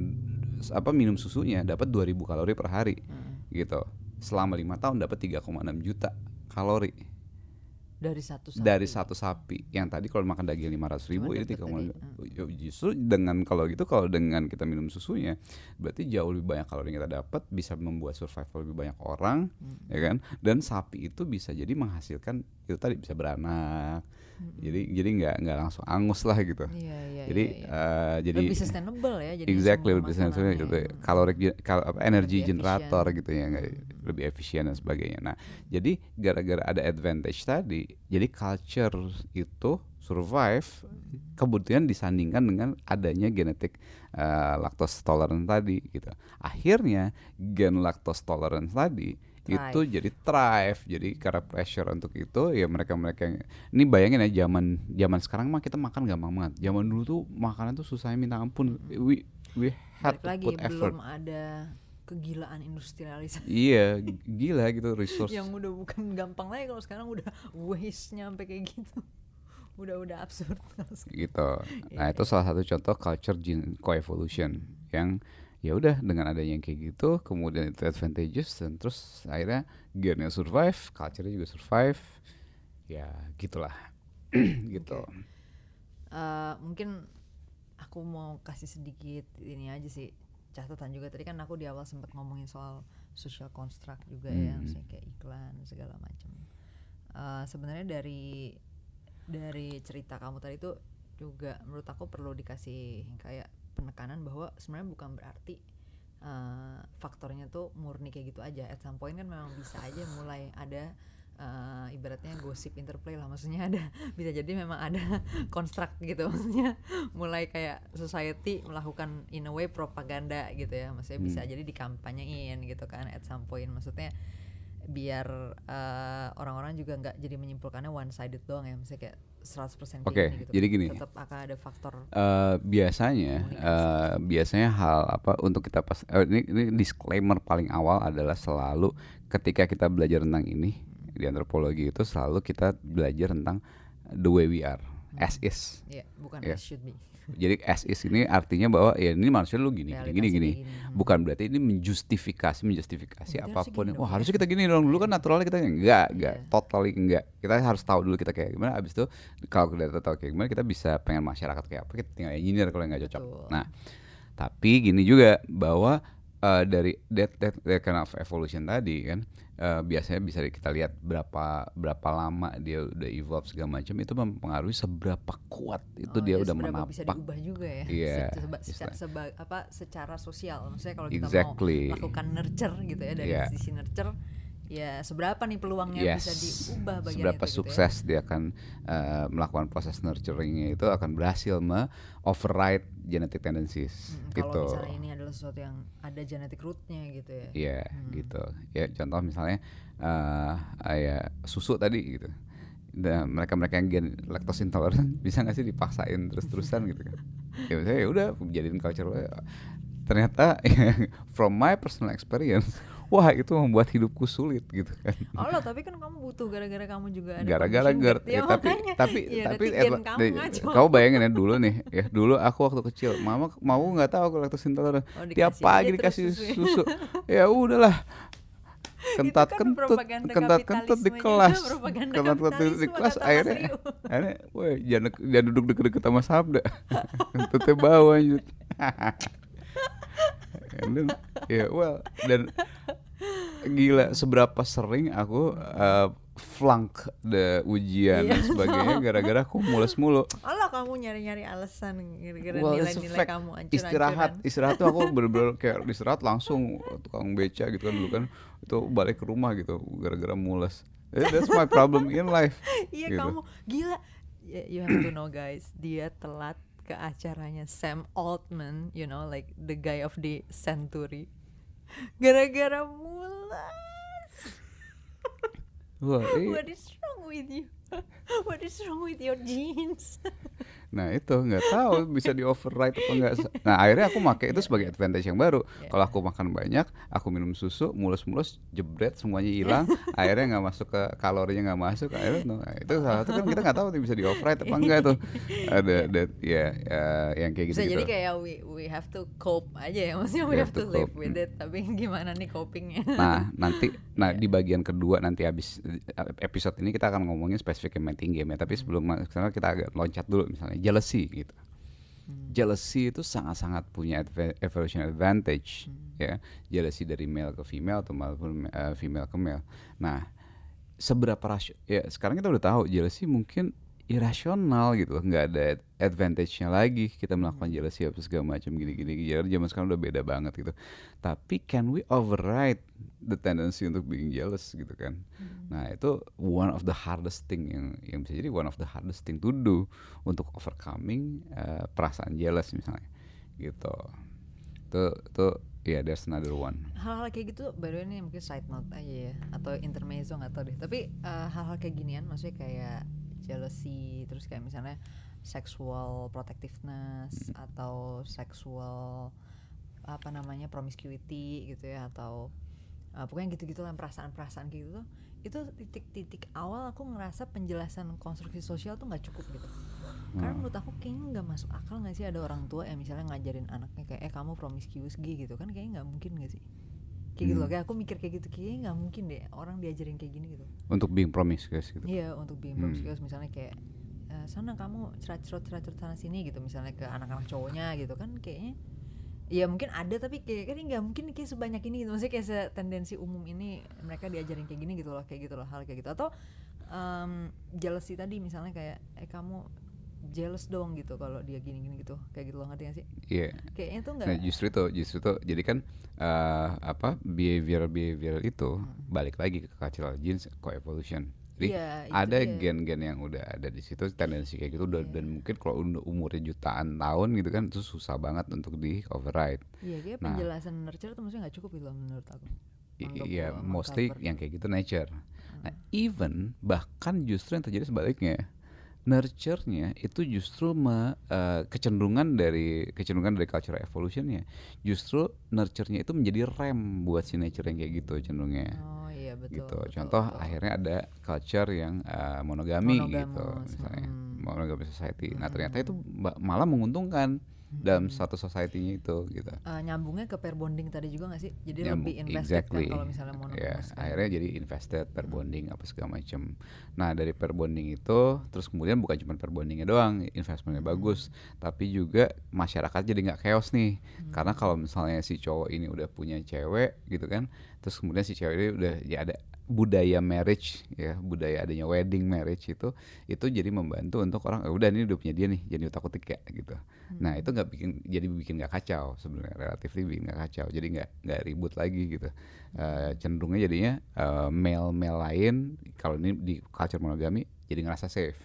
Speaker 2: apa minum susunya dapat 2000 kalori per hari.
Speaker 1: Hmm.
Speaker 2: gitu. Selama lima tahun dapat 3,6 juta kalori
Speaker 1: Dari satu sapi.
Speaker 2: dari satu sapi yang tadi kalau makan daging 500 ribu
Speaker 1: Cuma
Speaker 2: ini
Speaker 1: dapet
Speaker 2: 3,6 Ya, justru dengan kalau gitu kalau dengan kita minum susunya berarti jauh lebih banyak kalori yang kita dapat bisa membuat survival lebih banyak orang
Speaker 1: Hmm.
Speaker 2: ya kan dan sapi itu bisa jadi menghasilkan itu tadi bisa beranak jadi jadi nggak nggak langsung angus lah gitu.
Speaker 1: Iya, iya,
Speaker 2: jadi
Speaker 1: iya, iya.
Speaker 2: eh, jadi
Speaker 1: lebih sustainable ya jadi
Speaker 2: exactly lebih sustainable
Speaker 1: makanannya.
Speaker 2: gitu kalori ge- kal- apa, energi generator gitu ya nggak lebih efisien dan sebagainya. Nah jadi gara-gara ada advantage tadi jadi culture itu survive kemudian disandingkan dengan adanya genetik eh, lactose tolerant tadi gitu. Akhirnya gen lactose tolerant tadi itu
Speaker 1: Thrive.
Speaker 2: jadi thrive. Jadi karena pressure untuk itu ya mereka mereka yang ini bayangin ya zaman zaman sekarang mah kita makan gampang banget. Zaman dulu tuh makanan tuh susahnya minta ampun. We we had
Speaker 1: Balik
Speaker 2: to
Speaker 1: lagi
Speaker 2: put effort.
Speaker 1: belum ada kegilaan industrialisasi. (laughs)
Speaker 2: Iya gila gitu resource.
Speaker 1: Yang udah bukan gampang lagi kalau sekarang udah waste nya sampai kayak gitu. (laughs) Udah udah absurd. (laughs)
Speaker 2: Gitu. Nah
Speaker 1: Iya,
Speaker 2: itu salah satu contoh culture gene coevolution yang ya udah dengan adanya yang kayak gitu kemudian itu advantageous dan terus akhirnya gennya survive culture juga survive. Ya gitulah. (clears throat) Gitu.
Speaker 1: Eh, mungkin aku mau kasih sedikit ini aja sih catatan juga. Tadi kan aku di awal sempat ngomongin soal social construct juga ya
Speaker 2: Hmm.
Speaker 1: misalnya kayak iklan segala macam Eh, sebenarnya dari dari cerita kamu tadi itu juga menurut aku perlu dikasih kayak penekanan bahwa sebenarnya bukan berarti eh, faktornya tuh murni kayak gitu aja. At some point kan memang bisa aja mulai ada eh, ibaratnya gosip interplay lah. Maksudnya ada (laughs) bisa jadi memang ada (laughs) construct gitu. Maksudnya mulai kayak society melakukan in a way propaganda gitu ya. Maksudnya bisa
Speaker 2: Hmm.
Speaker 1: jadi dikampanyein gitu kan at some point. Maksudnya biar eh, orang-orang juga nggak jadi menyimpulkannya one sided doang ya misalnya kayak 100% kayak
Speaker 2: Oke,
Speaker 1: gitu.
Speaker 2: jadi gini.
Speaker 1: tetap akan ada faktor
Speaker 2: Eh, biasanya eh, biasanya hal apa untuk kita pas eh, ini, ini disclaimer paling awal adalah selalu ketika kita belajar tentang ini di antropologi itu selalu kita belajar tentang the way we are as is.
Speaker 1: Ya bukan
Speaker 2: Iya.
Speaker 1: as should be
Speaker 2: jadi as is ini artinya bahwa ya ini manusia lu gini gini gini, gini. bukan berarti ini menjustifikasi menjustifikasi apa
Speaker 1: pun
Speaker 2: oh
Speaker 1: dong ya.
Speaker 2: harusnya kita gini dong dulu kan naturalnya kita enggak enggak
Speaker 1: Iya.
Speaker 2: totally enggak kita harus tahu dulu kita kayak gimana abis itu kalau kita tahu kayak gimana kita bisa pengen masyarakat kayak apa kita tinggal engineer kalau nggak cocok
Speaker 1: Betul.
Speaker 2: nah tapi gini juga bahwa eh, dari that, that, that kind of evolution tadi kan eh, biasanya bisa kita lihat berapa berapa lama dia udah evolve segala macam itu mempengaruhi seberapa kuat itu
Speaker 1: Oh,
Speaker 2: dia
Speaker 1: ya
Speaker 2: udah
Speaker 1: seberapa bisa
Speaker 2: menapak
Speaker 1: diubah juga ya
Speaker 2: Iya,
Speaker 1: Se- seba- secara, seba- apa secara sosial maksudnya kalau kita
Speaker 2: Exactly.
Speaker 1: mau lakukan nurture gitu ya dari
Speaker 2: Iya.
Speaker 1: sisi nurture ya seberapa nih peluangnya
Speaker 2: Yes.
Speaker 1: bisa diubah bagian
Speaker 2: Seberapa
Speaker 1: itu gitu ya.
Speaker 2: sukses dia akan eh, melakukan proses nurturingnya itu akan berhasil me-override genetic tendencies
Speaker 1: Mm,
Speaker 2: gitu.
Speaker 1: kalau misalnya ini adalah sesuatu yang ada genetic rootnya gitu ya
Speaker 2: Iya,
Speaker 1: Hmm.
Speaker 2: gitu. Ya contoh misalnya eh ya susu tadi gitu. Dan mereka-mereka yang gen lactose intolerant (laughs) bisa nggak sih dipaksain terus-terusan gitu kan? Ya misalnya ya udah jadiin culture lo. Ternyata (laughs) from my personal experience, wah itu membuat hidupku sulit gitu kan.
Speaker 1: Allah tapi kan kamu butuh gara-gara kamu juga ada
Speaker 2: gara-gara
Speaker 1: condition
Speaker 2: GERD
Speaker 1: GERD.
Speaker 2: ya, tapi
Speaker 1: makanya.
Speaker 2: tapi
Speaker 1: Iya,
Speaker 2: tapi eh,
Speaker 1: kamu ngaco.
Speaker 2: kamu bayangin ya dulu nih ya dulu aku waktu kecil mama mau nggak tahu aku lactose intolerant
Speaker 1: Oh,
Speaker 2: tiap pagi dikasih susu (laughs) ya udahlah (laughs) kentat
Speaker 1: kan
Speaker 2: kentut kentat kentut di kelas (laughs) kentat kentut di kelas akhirnya akhirnya woi jangan jangan duduk deket-deket sama sabda kentutnya bau anjir And then, ya well dan gila seberapa sering aku uh, flunk the ujian dan
Speaker 1: Iya.
Speaker 2: sebagainya gara-gara aku mules mulu
Speaker 1: Allah kamu nyari-nyari alasan gara-gara
Speaker 2: Well,
Speaker 1: nilai-nilai
Speaker 2: fact.
Speaker 1: kamu hancur
Speaker 2: istirahat istirahat tuh aku bener-bener kayak istirahat langsung tukang beca gitu kan dulu kan itu balik ke rumah gitu gara-gara mules Eh, that's my problem in life (laughs)
Speaker 1: Iya
Speaker 2: gitu.
Speaker 1: kamu gila. Y- You have to know guys, dia telat ke acaranya Sam Altman, you know, like the guy of the century. Gara-gara mulas.
Speaker 2: Wah, (laughs) iya.
Speaker 1: What is wrong with you? (laughs) What is wrong with your jeans? (laughs)
Speaker 2: Nah itu nggak tahu bisa di override apa enggak. Nah akhirnya aku pakai itu (laughs) sebagai advantage yang baru.
Speaker 1: Iya.
Speaker 2: Kalau aku makan banyak, aku minum susu, mulus-mulus, jebret semuanya hilang. akhirnya nggak masuk ke kalorinya nggak masuk. Akhirnya no, nah, itu salah satu kan kita nggak tahu bisa di override apa enggak tuh. Ada ya, ya yang kayak gitu.
Speaker 1: Bisa jadi kayak we we have to cope aja ya, maksudnya we, have, to, live
Speaker 2: cope.
Speaker 1: with it. Tapi gimana nih copingnya?
Speaker 2: Nah nanti, nah
Speaker 1: Iya.
Speaker 2: di bagian kedua nanti habis eh, episode ini kita akan ngomongin spesifik mating game ya. Tapi sebelum ke sana kita agak loncat dulu misalnya jealousy gitu. Jealousy itu sangat-sangat punya adva- evolution advantage ya. Jealousy dari male ke female atau maupun eh, female ke male. Nah, seberapa rasio ya sekarang kita udah tahu jealousy mungkin irasional gitu nggak ada advantage-nya lagi kita melakukan jealousy apa segala macam gini-gini. Jadi zaman sekarang udah beda banget gitu. Tapi can we override the tendency untuk being jealous gitu kan? Nah itu one of the hardest thing yang yang bisa jadi one of the hardest thing to do untuk overcoming eh, perasaan jealous misalnya gitu. Itu itu ya there's another one.
Speaker 1: Hal-hal kayak gitu baru ini mungkin side note aja ya atau intermezzo nggak tahu deh. Tapi eh, hal-hal kayak ginian maksudnya kayak jealousy terus kayak misalnya sexual protectiveness atau sexual apa namanya promiscuity gitu ya atau eh, pokoknya gitu-gitu lah perasaan-perasaan gitu tuh itu titik-titik awal aku ngerasa penjelasan konstruksi sosial tuh nggak cukup gitu. Karena menurut aku kayaknya nggak masuk akal nggak sih ada orang tua yang misalnya ngajarin anaknya kayak eh kamu promiscuous gitu kan kayaknya nggak mungkin nggak sih kayak gitu loh kayak aku mikir kayak gitu kayaknya nggak mungkin deh orang diajarin kayak gini gitu.
Speaker 2: Untuk being promiscuous gitu.
Speaker 1: Iya untuk being
Speaker 2: Hmm.
Speaker 1: promiscuous misalnya kayak "Eh, sana kamu cerot-cerot cerot sana sini gitu. Misalnya ke anak-anak cowoknya gitu kan kayaknya ya mungkin ada tapi kayak kan nggak mungkin kayak sebanyak ini gitu. Maksudnya kayak tendensi umum ini mereka diajarin kayak gini gitu loh kayak gitu loh hal kayak gitu. Atau em, jealousy tadi misalnya kayak eh kamu jealous dong gitu kalau dia gini-gini gitu kayak gitu loh ngerti gak sih
Speaker 2: iya
Speaker 1: kayaknya tuh nggak
Speaker 2: Nah justru itu, justru itu, jadi kan eh, apa behavior behavior itu balik lagi ke cultural genes, coevolution. Jadi
Speaker 1: itu
Speaker 2: ada gen-gen yang udah ada di situ tendensi kayak gitu dan, dan mungkin kalau udah umurnya jutaan tahun gitu kan itu susah banget untuk di override.
Speaker 1: iya kayak
Speaker 2: Nah.
Speaker 1: penjelasan nurture tuh maksudnya nggak cukup gitu menurut aku
Speaker 2: Iya, mostly yang kayak gitu nature. Nah, even bahkan justru yang terjadi sebaliknya. Nurture-nya itu justru me- eh, kecenderungan dari kecenderungan dari cultural evolution-nya. Justru nurture-nya itu menjadi rem buat si nature yang kayak gitu cenderungnya.
Speaker 1: oh iya betul
Speaker 2: gitu.
Speaker 1: betul,
Speaker 2: Contoh
Speaker 1: betul.
Speaker 2: akhirnya ada culture yang eh, monogami gitu
Speaker 1: Monogamous,
Speaker 2: misalnya.
Speaker 1: mm.
Speaker 2: Monogamy society. Nah, ternyata itu ba- malah menguntungkan dalam satu society-nya itu gitu.
Speaker 1: Eh, nyambungnya ke pair bonding tadi juga gak sih? Jadi
Speaker 2: Nyambung-
Speaker 1: lebih invested
Speaker 2: exactly.
Speaker 1: kan kalau misalnya
Speaker 2: Ya,
Speaker 1: monogamous kan?
Speaker 2: akhirnya jadi invested pair bonding apa segala macam. Nah dari pair bonding itu terus kemudian bukan cuma pair bondingnya doang investmentnya bagus, tapi juga masyarakat jadi nggak chaos nih. Karena kalau misalnya si cowok ini udah punya cewek gitu kan, terus kemudian si cewek ini udah ya ada budaya marriage ya budaya adanya wedding marriage itu itu jadi membantu untuk orang "Eh, udah ini udah punya dia nih jadi utak utik ya gitu. Nah itu nggak bikin jadi bikin nggak kacau sebenarnya relatif bikin nggak kacau jadi nggak nggak ribut lagi gitu. Eh, cenderungnya jadinya eh, male male lain kalau ini di culture monogami jadi ngerasa safe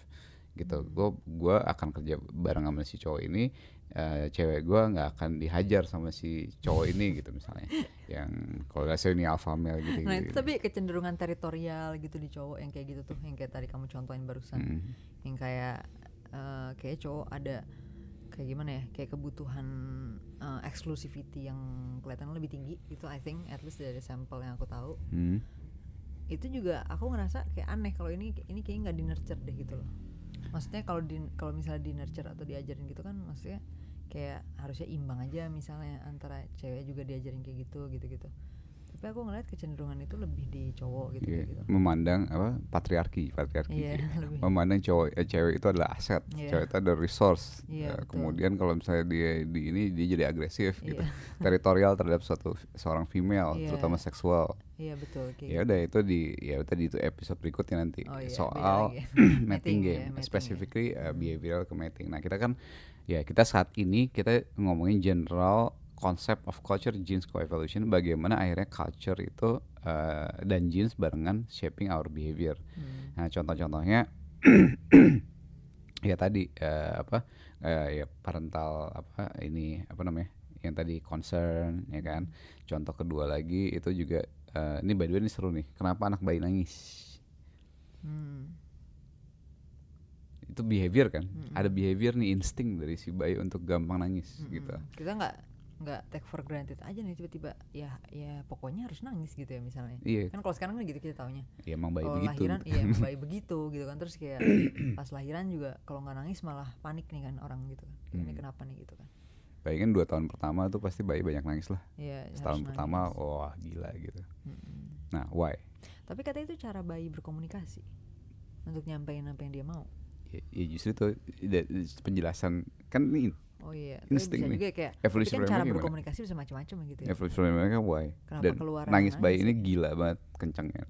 Speaker 2: gitu. Gue gua akan kerja bareng sama si cowok ini eh, cewek gue nggak akan dihajar sama si cowok ini gitu misalnya yang kalau nggak salah ini alpha male gitu,
Speaker 1: Nah
Speaker 2: gitu.
Speaker 1: itu tapi kecenderungan teritorial gitu di cowok yang kayak gitu tuh, yang kayak tadi kamu contohin barusan,
Speaker 2: Mm.
Speaker 1: yang kayak eh, kayak cowok ada kayak gimana ya, kayak kebutuhan eh, exclusivity yang kelihatan lebih tinggi itu I think at least dari sampel yang aku tahu
Speaker 2: Hmm.
Speaker 1: itu juga aku ngerasa kayak aneh kalau ini ini kayaknya nggak di nurture deh gitu loh maksudnya kalau di kalau misalnya di nurture atau diajarin gitu kan maksudnya kayak harusnya imbang aja misalnya antara cewek juga diajarin kayak gitu gitu gitu tapi aku ngeliat kecenderungan itu lebih di cowok gitu
Speaker 2: Iya,
Speaker 1: gitu
Speaker 2: memandang apa patriarki patriarki
Speaker 1: Iya, (laughs) lebih.
Speaker 2: memandang cowok eh, cewek itu adalah aset
Speaker 1: Iya.
Speaker 2: cewek itu adalah resource
Speaker 1: Iya,
Speaker 2: Eh,
Speaker 1: betul.
Speaker 2: kemudian kalau misalnya dia di ini dia jadi agresif gitu
Speaker 1: Iya. (laughs)
Speaker 2: teritorial terhadap suatu seorang female
Speaker 1: Iya.
Speaker 2: terutama seksual
Speaker 1: iya betul kayak
Speaker 2: ya udah itu di ya tadi itu episode berikutnya nanti
Speaker 1: Oh iya,
Speaker 2: soal (clears throat) mating
Speaker 1: ya,
Speaker 2: game
Speaker 1: ya.
Speaker 2: specifically uh, behavioral ke mating nah kita kan ya kita saat ini kita ngomongin general concept of culture genes coevolution bagaimana akhirnya culture itu uh, dan genes barengan shaping our behavior
Speaker 1: Hmm.
Speaker 2: nah contoh-contohnya (clears throat) ya tadi eh, apa eh, ya parental apa ini apa namanya yang tadi concern ya kan contoh kedua lagi itu juga eh, ini by the way ini seru nih kenapa anak bayi nangis
Speaker 1: Hmm.
Speaker 2: itu behavior kan ada behavior nih insting dari si bayi untuk gampang nangis gitu
Speaker 1: Mm-mm. Kita nggak nggak take for granted aja nih tiba-tiba ya ya pokoknya harus nangis gitu ya misalnya.
Speaker 2: iya
Speaker 1: Kan kalau sekarang kan gitu kita taunya.
Speaker 2: ya emang bayi begitu
Speaker 1: lahiran iya emang (laughs) bayi begitu gitu kan terus kayak (clears throat) pas lahiran juga kalau nggak nangis malah panik nih kan orang gitu kan. Kayak Ini
Speaker 2: Hmm.
Speaker 1: kenapa nih gitu kan.
Speaker 2: bayangin dua tahun pertama tuh pasti bayi banyak nangis lah
Speaker 1: Iya,
Speaker 2: setahun pertama
Speaker 1: nangis.
Speaker 2: wah gila gitu
Speaker 1: Mm-mm.
Speaker 2: nah why
Speaker 1: Tapi katanya itu cara bayi berkomunikasi untuk nyampein apa yang dia mau.
Speaker 2: ya, ya justru itu penjelasan kan ini
Speaker 1: Oh iya,
Speaker 2: Insting
Speaker 1: bisa
Speaker 2: nih.
Speaker 1: juga kayak
Speaker 2: evolusi
Speaker 1: tapi kan cara
Speaker 2: gimana?
Speaker 1: berkomunikasi bisa macam-macam gitu ya.
Speaker 2: evolusi mereka why
Speaker 1: Kenapa
Speaker 2: dan
Speaker 1: keluar
Speaker 2: nangis bayi
Speaker 1: nangis
Speaker 2: ini
Speaker 1: ya?
Speaker 2: gila banget kencangnya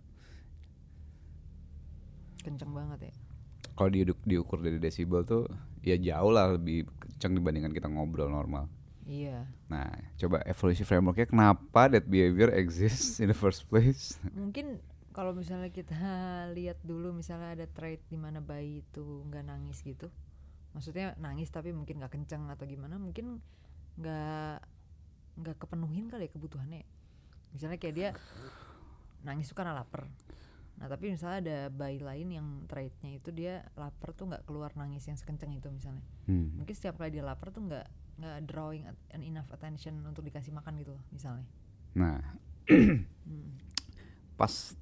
Speaker 1: Kenceng banget ya.
Speaker 2: kalau di, diukur dari desibel tuh ya jauh lah lebih kencang dibandingkan kita ngobrol normal
Speaker 1: Iya.
Speaker 2: nah coba evolusi frameworknya kenapa that behavior exists in the first place
Speaker 1: Mungkin kalau misalnya kita lihat dulu misalnya ada trait di mana bayi itu nggak nangis gitu. Maksudnya nangis tapi mungkin nggak kenceng atau gimana, mungkin nggak nggak kepenuhin kali ya kebutuhannya. Misalnya kayak dia nangis itu karena lapar. Nah tapi misalnya ada bayi lain yang traitnya itu dia lapar tuh nggak keluar nangis yang sekenceng itu misalnya.
Speaker 2: Hmm.
Speaker 1: Mungkin setiap kali dia lapar tuh nggak nggak drawing an enough attention untuk dikasih makan gitu loh misalnya.
Speaker 2: nah
Speaker 1: Hmm.
Speaker 2: pas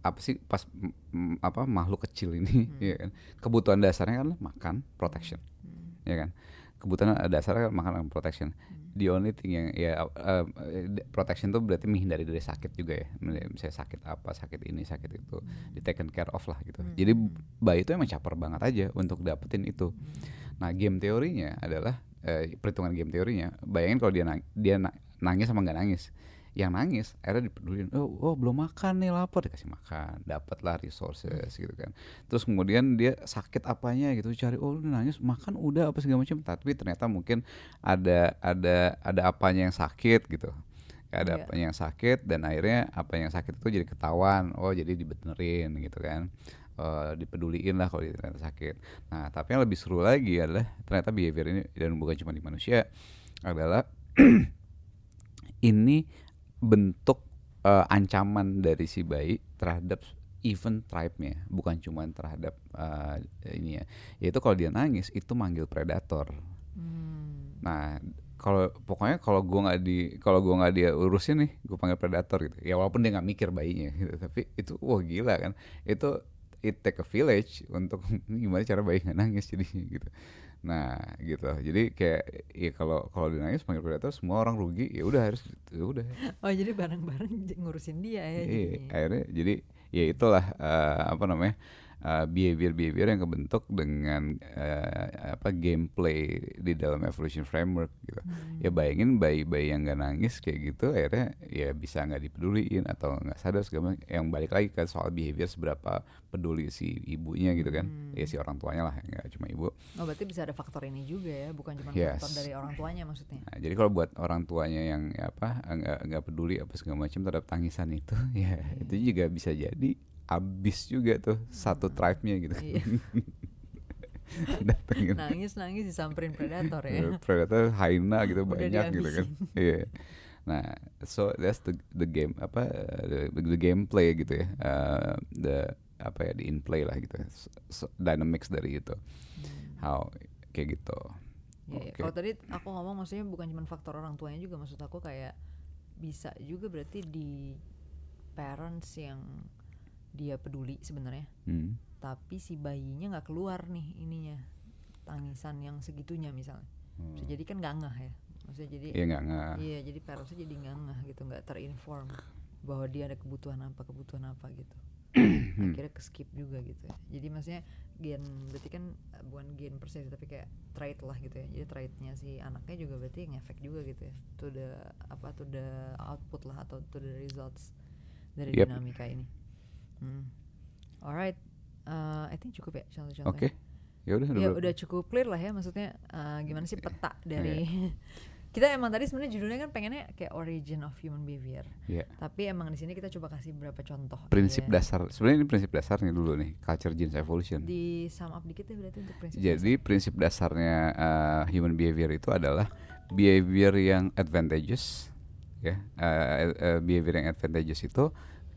Speaker 2: apa sih pas mm, apa makhluk kecil ini (laughs) ya kan? Kebutuhan dasarnya kan makan protection
Speaker 1: Hmm.
Speaker 2: ya kan? Kebutuhan dasarnya kan makan dan protection.
Speaker 1: Hmm.
Speaker 2: the only thing yang ya uh, uh, protection tuh berarti menghindari dari sakit juga ya. Misalnya sakit apa sakit ini sakit itu di taken care of lah gitu.
Speaker 1: Hmm.
Speaker 2: jadi bayi itu emang caper banget aja untuk dapetin itu. Nah game teorinya adalah eh, perhitungan game teorinya bayangin kalau dia nang- dia na- nangis sama nggak nangis yang nangis akhirnya dipedulin oh, oh belum makan nih lapar. Dikasih makan dapatlah resources gitu kan. Terus kemudian dia sakit apanya gitu cari oh lu nangis makan udah apa segala macam. Tapi ternyata mungkin ada ada ada apanya yang sakit gitu. Ada
Speaker 1: Iya.
Speaker 2: apanya yang sakit dan akhirnya apa yang sakit itu jadi ketahuan. Oh jadi dibenerin gitu kan. Eh, dipeduliin lah kalau dia ternyata sakit. Nah tapi yang lebih seru lagi adalah ternyata behavior ini dan bukan cuma di manusia adalah (clears throat) ini bentuk eh, ancaman dari si bayi terhadap even tribe-nya bukan cuma terhadap eh, ini ya. Yaitu kalau dia nangis itu manggil predator.
Speaker 1: Hmm.
Speaker 2: nah kalau pokoknya kalau gua nggak di kalau gua nggak dia urusin nih gue panggil predator gitu. Ya walaupun dia nggak mikir bayinya gitu tapi itu wah gila kan. Itu it take a village untuk (laughs) gimana cara bayi nggak nangis jadi gitu nah gitu jadi kayak ya kalau kalau dia nangis panggil predator semua orang rugi ya udah harus ya udah
Speaker 1: Oh jadi bareng-bareng ngurusin dia ya
Speaker 2: Iya,
Speaker 1: jadinya.
Speaker 2: akhirnya jadi ya itulah eh, apa namanya behavior behavior yang kebentuk dengan eh, apa gameplay di dalam evolution framework gitu ya bayangin bayi-bayi yang nggak nangis kayak gitu akhirnya ya bisa nggak dipeduliin atau nggak sadar segala macam. yang balik lagi ke soal behavior seberapa peduli si ibunya gitu kan ya si orang tuanya lah nggak cuma ibu
Speaker 1: Oh berarti bisa ada faktor ini juga ya, bukan cuma
Speaker 2: Yes.
Speaker 1: faktor dari orang tuanya maksudnya.
Speaker 2: Nah, jadi kalau buat orang tuanya yang ya apa nggak nggak peduli apa segala macam terhadap tangisan itu, (laughs) ya itu juga bisa jadi abis juga tuh satu tribe-nya gitu.
Speaker 1: Iya. (laughs)
Speaker 2: Datengin
Speaker 1: nangis nangis disamperin predator ya.
Speaker 2: predator hyena gitu
Speaker 1: Udah
Speaker 2: banyak gitu kan. (laughs) Iya. Nah, so that's the the game apa the, the gameplay gitu ya. Uh, the apa ya di in play lah gitu. So, so- dynamics dari itu. How kayak gitu.
Speaker 1: Iya, iya.
Speaker 2: Oke.
Speaker 1: Kalau tadi aku ngomong maksudnya bukan cuma faktor orang tuanya juga maksud aku kayak bisa juga berarti di parents yang dia peduli sebenarnya,
Speaker 2: Hmm.
Speaker 1: tapi si bayinya nggak keluar nih ininya tangisan yang segitunya misalnya. Bisa jadi kan nggak ngeh ya. Maksudnya jadi
Speaker 2: Iya nggak nggak.
Speaker 1: Iya, jadi parentsnya jadi nggak ngeh gitu, nggak terinform bahwa dia ada kebutuhan apa, kebutuhan apa gitu. Akhirnya ke skip juga gitu. ya. Jadi maksudnya gen berarti kan eh, bukan gen per se tapi kayak trait lah gitu ya. Jadi traitnya si anaknya juga berarti ngefek juga gitu ya. To the apa to the output lah atau to the results dari
Speaker 2: Yep.
Speaker 1: dinamika ini. Hmm. Alright, Eh, I think cukup ya
Speaker 2: Oke.
Speaker 1: contoh-contohnya.
Speaker 2: Ya udah
Speaker 1: Ya
Speaker 2: udah-
Speaker 1: udah cukup clear lah ya maksudnya eh, gimana sih peta (laughs) dari (laughs) kita emang tadi sebenarnya judulnya kan pengennya kayak origin of human behavior
Speaker 2: Iya.
Speaker 1: tapi emang di sini kita coba kasih beberapa contoh
Speaker 2: Prinsip
Speaker 1: ya.
Speaker 2: dasar sebenarnya ini prinsip dasarnya dulu nih culture genes evolution.
Speaker 1: di sum up dikit ya berarti untuk prinsip
Speaker 2: Jadi prinsip dasarnya uh, human behavior itu adalah behavior yang advantageous, ya. Uh, uh, behavior yang advantageous itu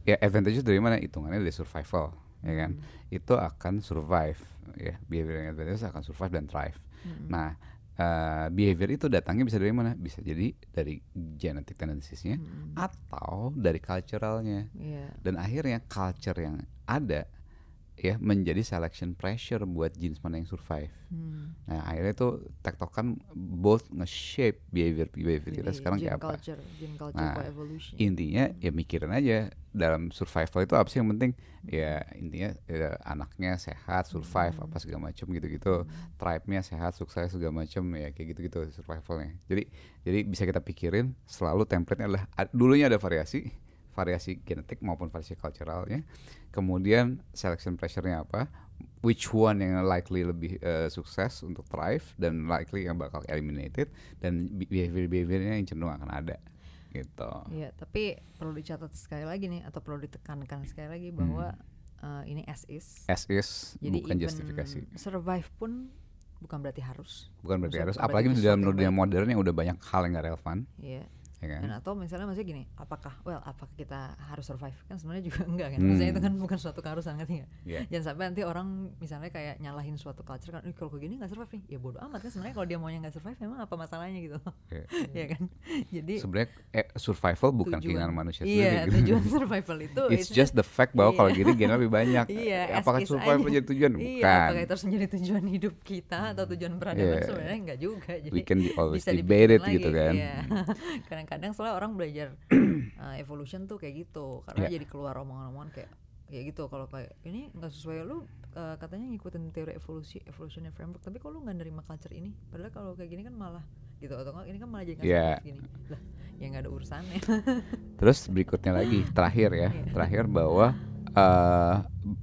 Speaker 2: ya advantageous dari mana? Hitungannya dari survival, ya kan? Itu akan survive, ya. Behavior yang advantageous akan survive dan thrive. Nah, uh, behavior itu datangnya bisa dari mana? Bisa jadi dari genetic tendencies-nya atau dari culturalnya
Speaker 1: Iya.
Speaker 2: dan akhirnya culture yang ada ya menjadi selection pressure buat jenis mana yang survive.
Speaker 1: Hmm.
Speaker 2: Nah akhirnya tuh tektokan both nge-shape behavior behavior kita
Speaker 1: Jadi
Speaker 2: sekarang kayak apa.
Speaker 1: culture, gene culture
Speaker 2: Nah,
Speaker 1: evolution.
Speaker 2: Intinya ya mikirin aja dalam survival itu apa sih yang penting ya intinya ya, anaknya sehat survive apa segala macam gitu-gitu tribe-nya sehat sukses segala macam ya kayak gitu-gitu survivalnya jadi jadi bisa kita pikirin selalu template-nya adalah dulunya ada variasi variasi genetik maupun variasi culturalnya. Kemudian selection pressure-nya apa? Which one yang likely lebih eh, sukses untuk thrive dan likely yang bakal eliminated dan behavior behaviornya yang cenderung akan ada gitu.
Speaker 1: Iya, tapi perlu dicatat sekali lagi nih atau perlu ditekankan sekali lagi bahwa eh, ini as is.
Speaker 2: as is
Speaker 1: Jadi
Speaker 2: bukan justifikasi.
Speaker 1: survive pun bukan berarti harus.
Speaker 2: bukan berarti
Speaker 1: Maksudnya
Speaker 2: harus apalagi di dalam dunia modern yang udah banyak hal yang gak relevan.
Speaker 1: Iya.
Speaker 2: Ya kan
Speaker 1: Dan atau misalnya maksudnya gini, apakah well apakah kita harus survive kan sebenarnya juga (laughs) enggak kan?
Speaker 2: Hmm.
Speaker 1: Maksudnya itu kan bukan suatu keharusan ngerti nggak?
Speaker 2: Iya.
Speaker 1: Jangan sampai nanti orang misalnya kayak nyalahin suatu culture kan, "Ih, kalau kayak gini nggak survive nih, ya bodo amat kan sebenarnya kalau dia maunya nggak survive memang apa masalahnya gitu,
Speaker 2: Oke.
Speaker 1: ya (laughs) kan? Jadi
Speaker 2: sebenarnya eh, survival bukan
Speaker 1: tujuan-
Speaker 2: keinginan manusia
Speaker 1: iya,
Speaker 2: sendiri gitu.
Speaker 1: tujuan (laughs) survival itu
Speaker 2: it's just the fact bahwa
Speaker 1: Iya.
Speaker 2: kalau gini gen lebih banyak
Speaker 1: Iya,
Speaker 2: Eh, apakah survival menjadi tujuan
Speaker 1: Iya,
Speaker 2: bukan
Speaker 1: apakah itu harus menjadi tujuan hidup kita atau tujuan peradaban
Speaker 2: Iya.
Speaker 1: sebenarnya enggak juga. Jadi
Speaker 2: we can always
Speaker 1: bisa
Speaker 2: debate it gitu kan
Speaker 1: iya. Kadang-kadang soalnya orang belajar uh, (clears throat) evolution tuh kayak gitu, karena
Speaker 2: Iya.
Speaker 1: jadi keluar omongan-omongan kayak kayak gitu. Kalau kayak ini nggak sesuai lu uh, katanya ngikutin teori evolusi evolutionary framework tapi kok lu nggak nerima culture ini? Padahal kalau kayak gini kan malah gitu atau enggak ini kan malah jadi nggak
Speaker 2: Iya.
Speaker 1: gini. Lah ya nggak ada urusannya. (laughs)
Speaker 2: Terus berikutnya lagi terakhir ya.
Speaker 1: Iya.
Speaker 2: terakhir bahwa eh,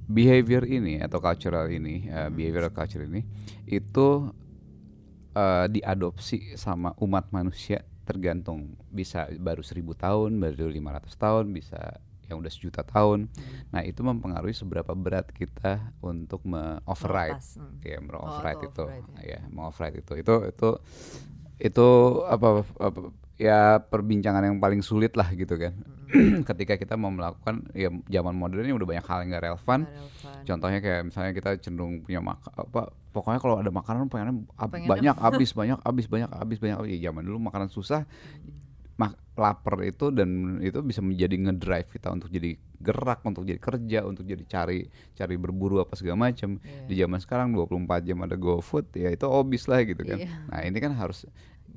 Speaker 2: behavior ini atau cultural ini eh, behavioral culture ini itu eh, diadopsi sama umat manusia tergantung. Bisa baru seribu tahun baru 500 tahun bisa yang udah sejuta tahun. Nah itu mempengaruhi seberapa berat kita untuk me-override.
Speaker 1: Hmm.
Speaker 2: ya
Speaker 1: Oh,
Speaker 2: me-override
Speaker 1: atau
Speaker 2: itu.
Speaker 1: override,
Speaker 2: ya. Me-override itu. Itu itu itu apa, apa ya perbincangan yang paling sulit lah gitu kan (clears throat) ketika kita mau melakukan ya zaman modern ini udah banyak hal yang gak relevan
Speaker 1: relevan.
Speaker 2: contohnya kayak misalnya kita cenderung punya mak apa pokoknya kalau ada makanan pengennya ab-
Speaker 1: Pengennya-
Speaker 2: banyak habis banyak habis banyak habis banyak ya zaman dulu makanan susah mak lapar itu dan itu bisa menjadi ngedrive kita untuk jadi gerak untuk jadi kerja untuk jadi cari cari berburu apa segala macam
Speaker 1: Iya.
Speaker 2: di zaman sekarang 24 jam ada GoFood ya itu obis lah gitu kan
Speaker 1: Iya.
Speaker 2: nah ini kan harus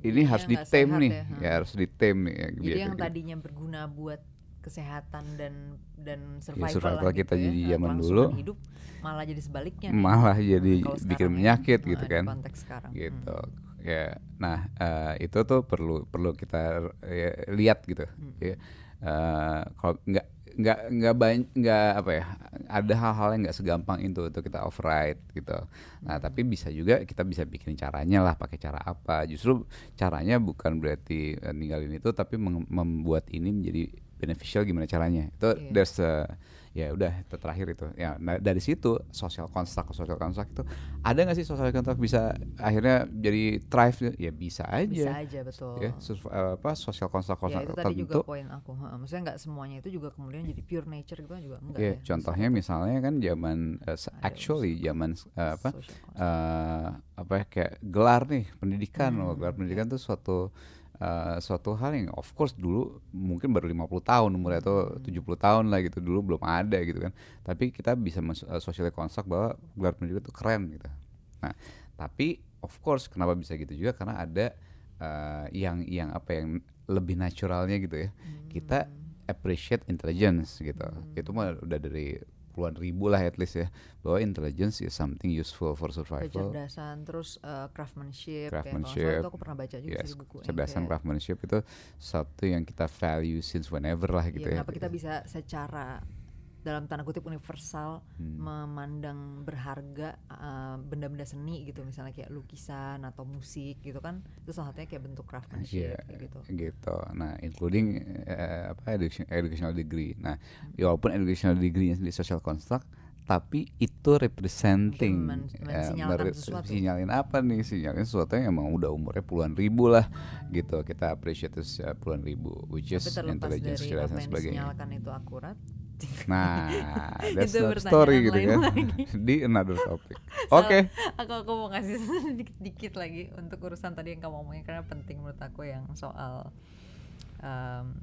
Speaker 2: ini
Speaker 1: Iya,
Speaker 2: harus di
Speaker 1: sehat
Speaker 2: nih
Speaker 1: ya,
Speaker 2: ya harus di tame nih ya,
Speaker 1: Jadi yang tadinya berguna buat kesehatan dan dan survival,
Speaker 2: Ya, survival
Speaker 1: lah
Speaker 2: kita
Speaker 1: gitu ya,
Speaker 2: di
Speaker 1: eh,
Speaker 2: zaman dulu.
Speaker 1: hidup malah jadi sebaliknya
Speaker 2: gitu.
Speaker 1: nih.
Speaker 2: malah jadi bikin
Speaker 1: ya,
Speaker 2: penyakit
Speaker 1: eh,
Speaker 2: gitu kan
Speaker 1: konteks sekarang Hmm.
Speaker 2: gitu ya nah eh, itu tuh perlu perlu kita ya, lihat gitu
Speaker 1: Hmm.
Speaker 2: ya Eh, kalau nggak nggak nggak banyak nggak apa ya ada hal-hal yang nggak segampang itu untuk kita override gitu. Nah tapi bisa juga kita bisa bikin caranya lah pakai cara apa. Justru caranya bukan berarti eh, ninggalin itu tapi membuat ini menjadi beneficial gimana caranya. Itu
Speaker 1: Iya.
Speaker 2: there's a- ya udah itu terakhir itu. Ya nah dari situ social construct social construct itu ada nggak sih social construct bisa akhirnya jadi thrive? Ya bisa aja.
Speaker 1: Bisa aja betul.
Speaker 2: Ya eh, apa social construct
Speaker 1: ya itu tadi juga poin aku maksudnya nggak semuanya itu juga kemudian jadi pure nature gitu kan juga enggak
Speaker 2: ya
Speaker 1: ya?
Speaker 2: contohnya misalnya kan zaman
Speaker 1: Ada
Speaker 2: actually zaman eh, apa eh apa ya, kayak gelar nih pendidikan loh.
Speaker 1: Hmm,
Speaker 2: gelar pendidikan tuh suatu eh, suatu hal yang of course dulu mungkin baru 50 tahun umurnya atau
Speaker 1: Hmm.
Speaker 2: 70 tahun lah gitu. Dulu belum ada gitu kan. Tapi kita bisa men- eh, socially construct bahwa gelar pendidikan tuh keren gitu. Nah tapi of course kenapa bisa gitu juga? Karena ada eh, yang yang apa yang lebih naturalnya gitu ya. Kita
Speaker 1: Hmm.
Speaker 2: appreciate intelligence gitu. Itu mah udah dari puluhan ribu lah at least ya. Bahwa intelligence is something useful for survival.
Speaker 1: Kecerdasan terus eh, craftsmanship,
Speaker 2: Craftsmanship,
Speaker 1: ya, itu aku pernah baca juga
Speaker 2: yes
Speaker 1: di buku yang
Speaker 2: cerdasan
Speaker 1: kayak,
Speaker 2: craftsmanship itu satu yang kita value since whenever lah gitu ya.
Speaker 1: kenapa kita bisa secara dalam tanda kutip universal
Speaker 2: Hmm.
Speaker 1: memandang berharga uh, benda-benda seni gitu misalnya kayak lukisan atau musik gitu kan itu salah satunya kayak bentuk craftsmanship kayak gitu
Speaker 2: gitu. Nah, including eh, apa education, educational degree. Nah, ya walaupun educational degree-nya di social construct, tapi itu representing
Speaker 1: men-
Speaker 2: eh, mere-
Speaker 1: sesuatu.
Speaker 2: sinyalin apa nih? Sinyalin sesuatu yang emang udah umurnya puluhan ribu lah, gitu. Kita appreciate itu puluhan ribu, which is
Speaker 1: tapi
Speaker 2: intelligence,
Speaker 1: dari apa yang
Speaker 2: sebagainya.
Speaker 1: disinyalkan itu akurat
Speaker 2: Nah, (laughs) that's
Speaker 1: Itu pertanyaan
Speaker 2: story gitu kan.
Speaker 1: lagi. (laughs)
Speaker 2: di another topic. (laughs) Oke.
Speaker 1: aku aku mau kasih dikit-dikit lagi untuk urusan tadi yang kamu omongin karena penting menurut aku yang soal em,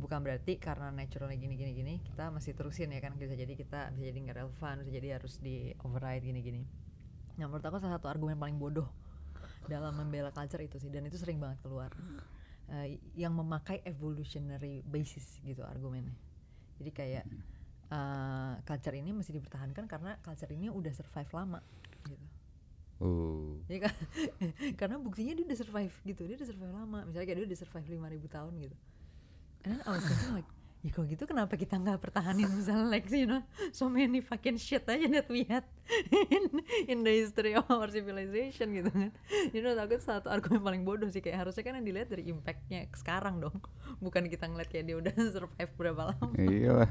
Speaker 1: bukan berarti karena naturalnya gini gini gini kita masih terusin ya kan bisa jadi kita bisa jadi nggak relevan bisa jadi harus di override gini gini nah menurut aku salah satu argumen paling bodoh dalam membela culture itu sih dan itu sering banget keluar Eh, yang memakai evolutionary basis gitu argumennya jadi kayak eh, culture ini mesti dipertahankan karena culture ini udah survive lama gitu.
Speaker 2: Uh,
Speaker 1: ya kan? (laughs) Karena buktinya dia udah survive gitu dia udah survive lama. Misalnya kayak dia udah survive 5000 tahun gitu. And then I was thinking like ya kalau gitu kenapa kita nggak pertahanin (laughs) misalnya like you know so many fucking shit aja that we had in, in the history of our civilization gitu kan you know aku satu argumen paling bodoh sih kayak harusnya kan yang dilihat dari impactnya sekarang dong bukan kita ngeliat kayak dia udah (laughs) survive berapa lama
Speaker 2: iya lah.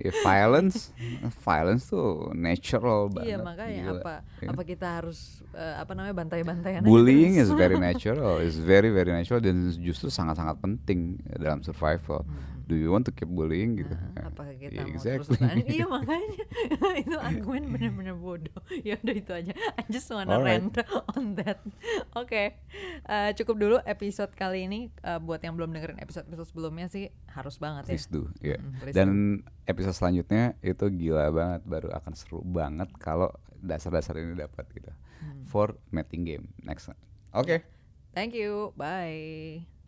Speaker 2: Ya, violence, violence tuh natural
Speaker 1: Iya
Speaker 2: banget.
Speaker 1: makanya
Speaker 2: gila.
Speaker 1: apa
Speaker 2: Iya.
Speaker 1: apa kita harus eh, apa namanya bantai-bantaian
Speaker 2: Bullying is very (laughs) natural, is very very natural dan justru sangat-sangat penting dalam survival. Do you want to keep bullying gitu?
Speaker 1: Hmm. Nah, apakah kita
Speaker 2: Yeah,
Speaker 1: mau
Speaker 2: exactly.
Speaker 1: terus (laughs) iya makanya (laughs) itu argumen benar-benar bodoh (laughs) ya udah itu aja I just wanna
Speaker 2: Alright.
Speaker 1: rant on that oke eh, cukup dulu episode kali ini Eh, buat yang belum dengerin episode episode sebelumnya sih harus banget ya
Speaker 2: Please do, ya.
Speaker 1: Mm, please
Speaker 2: Dan episode selanjutnya itu gila banget, baru akan seru banget kalau dasar-dasar ini dapat gitu.
Speaker 1: Hmm.
Speaker 2: For mating game next. Oke.
Speaker 1: thank you bye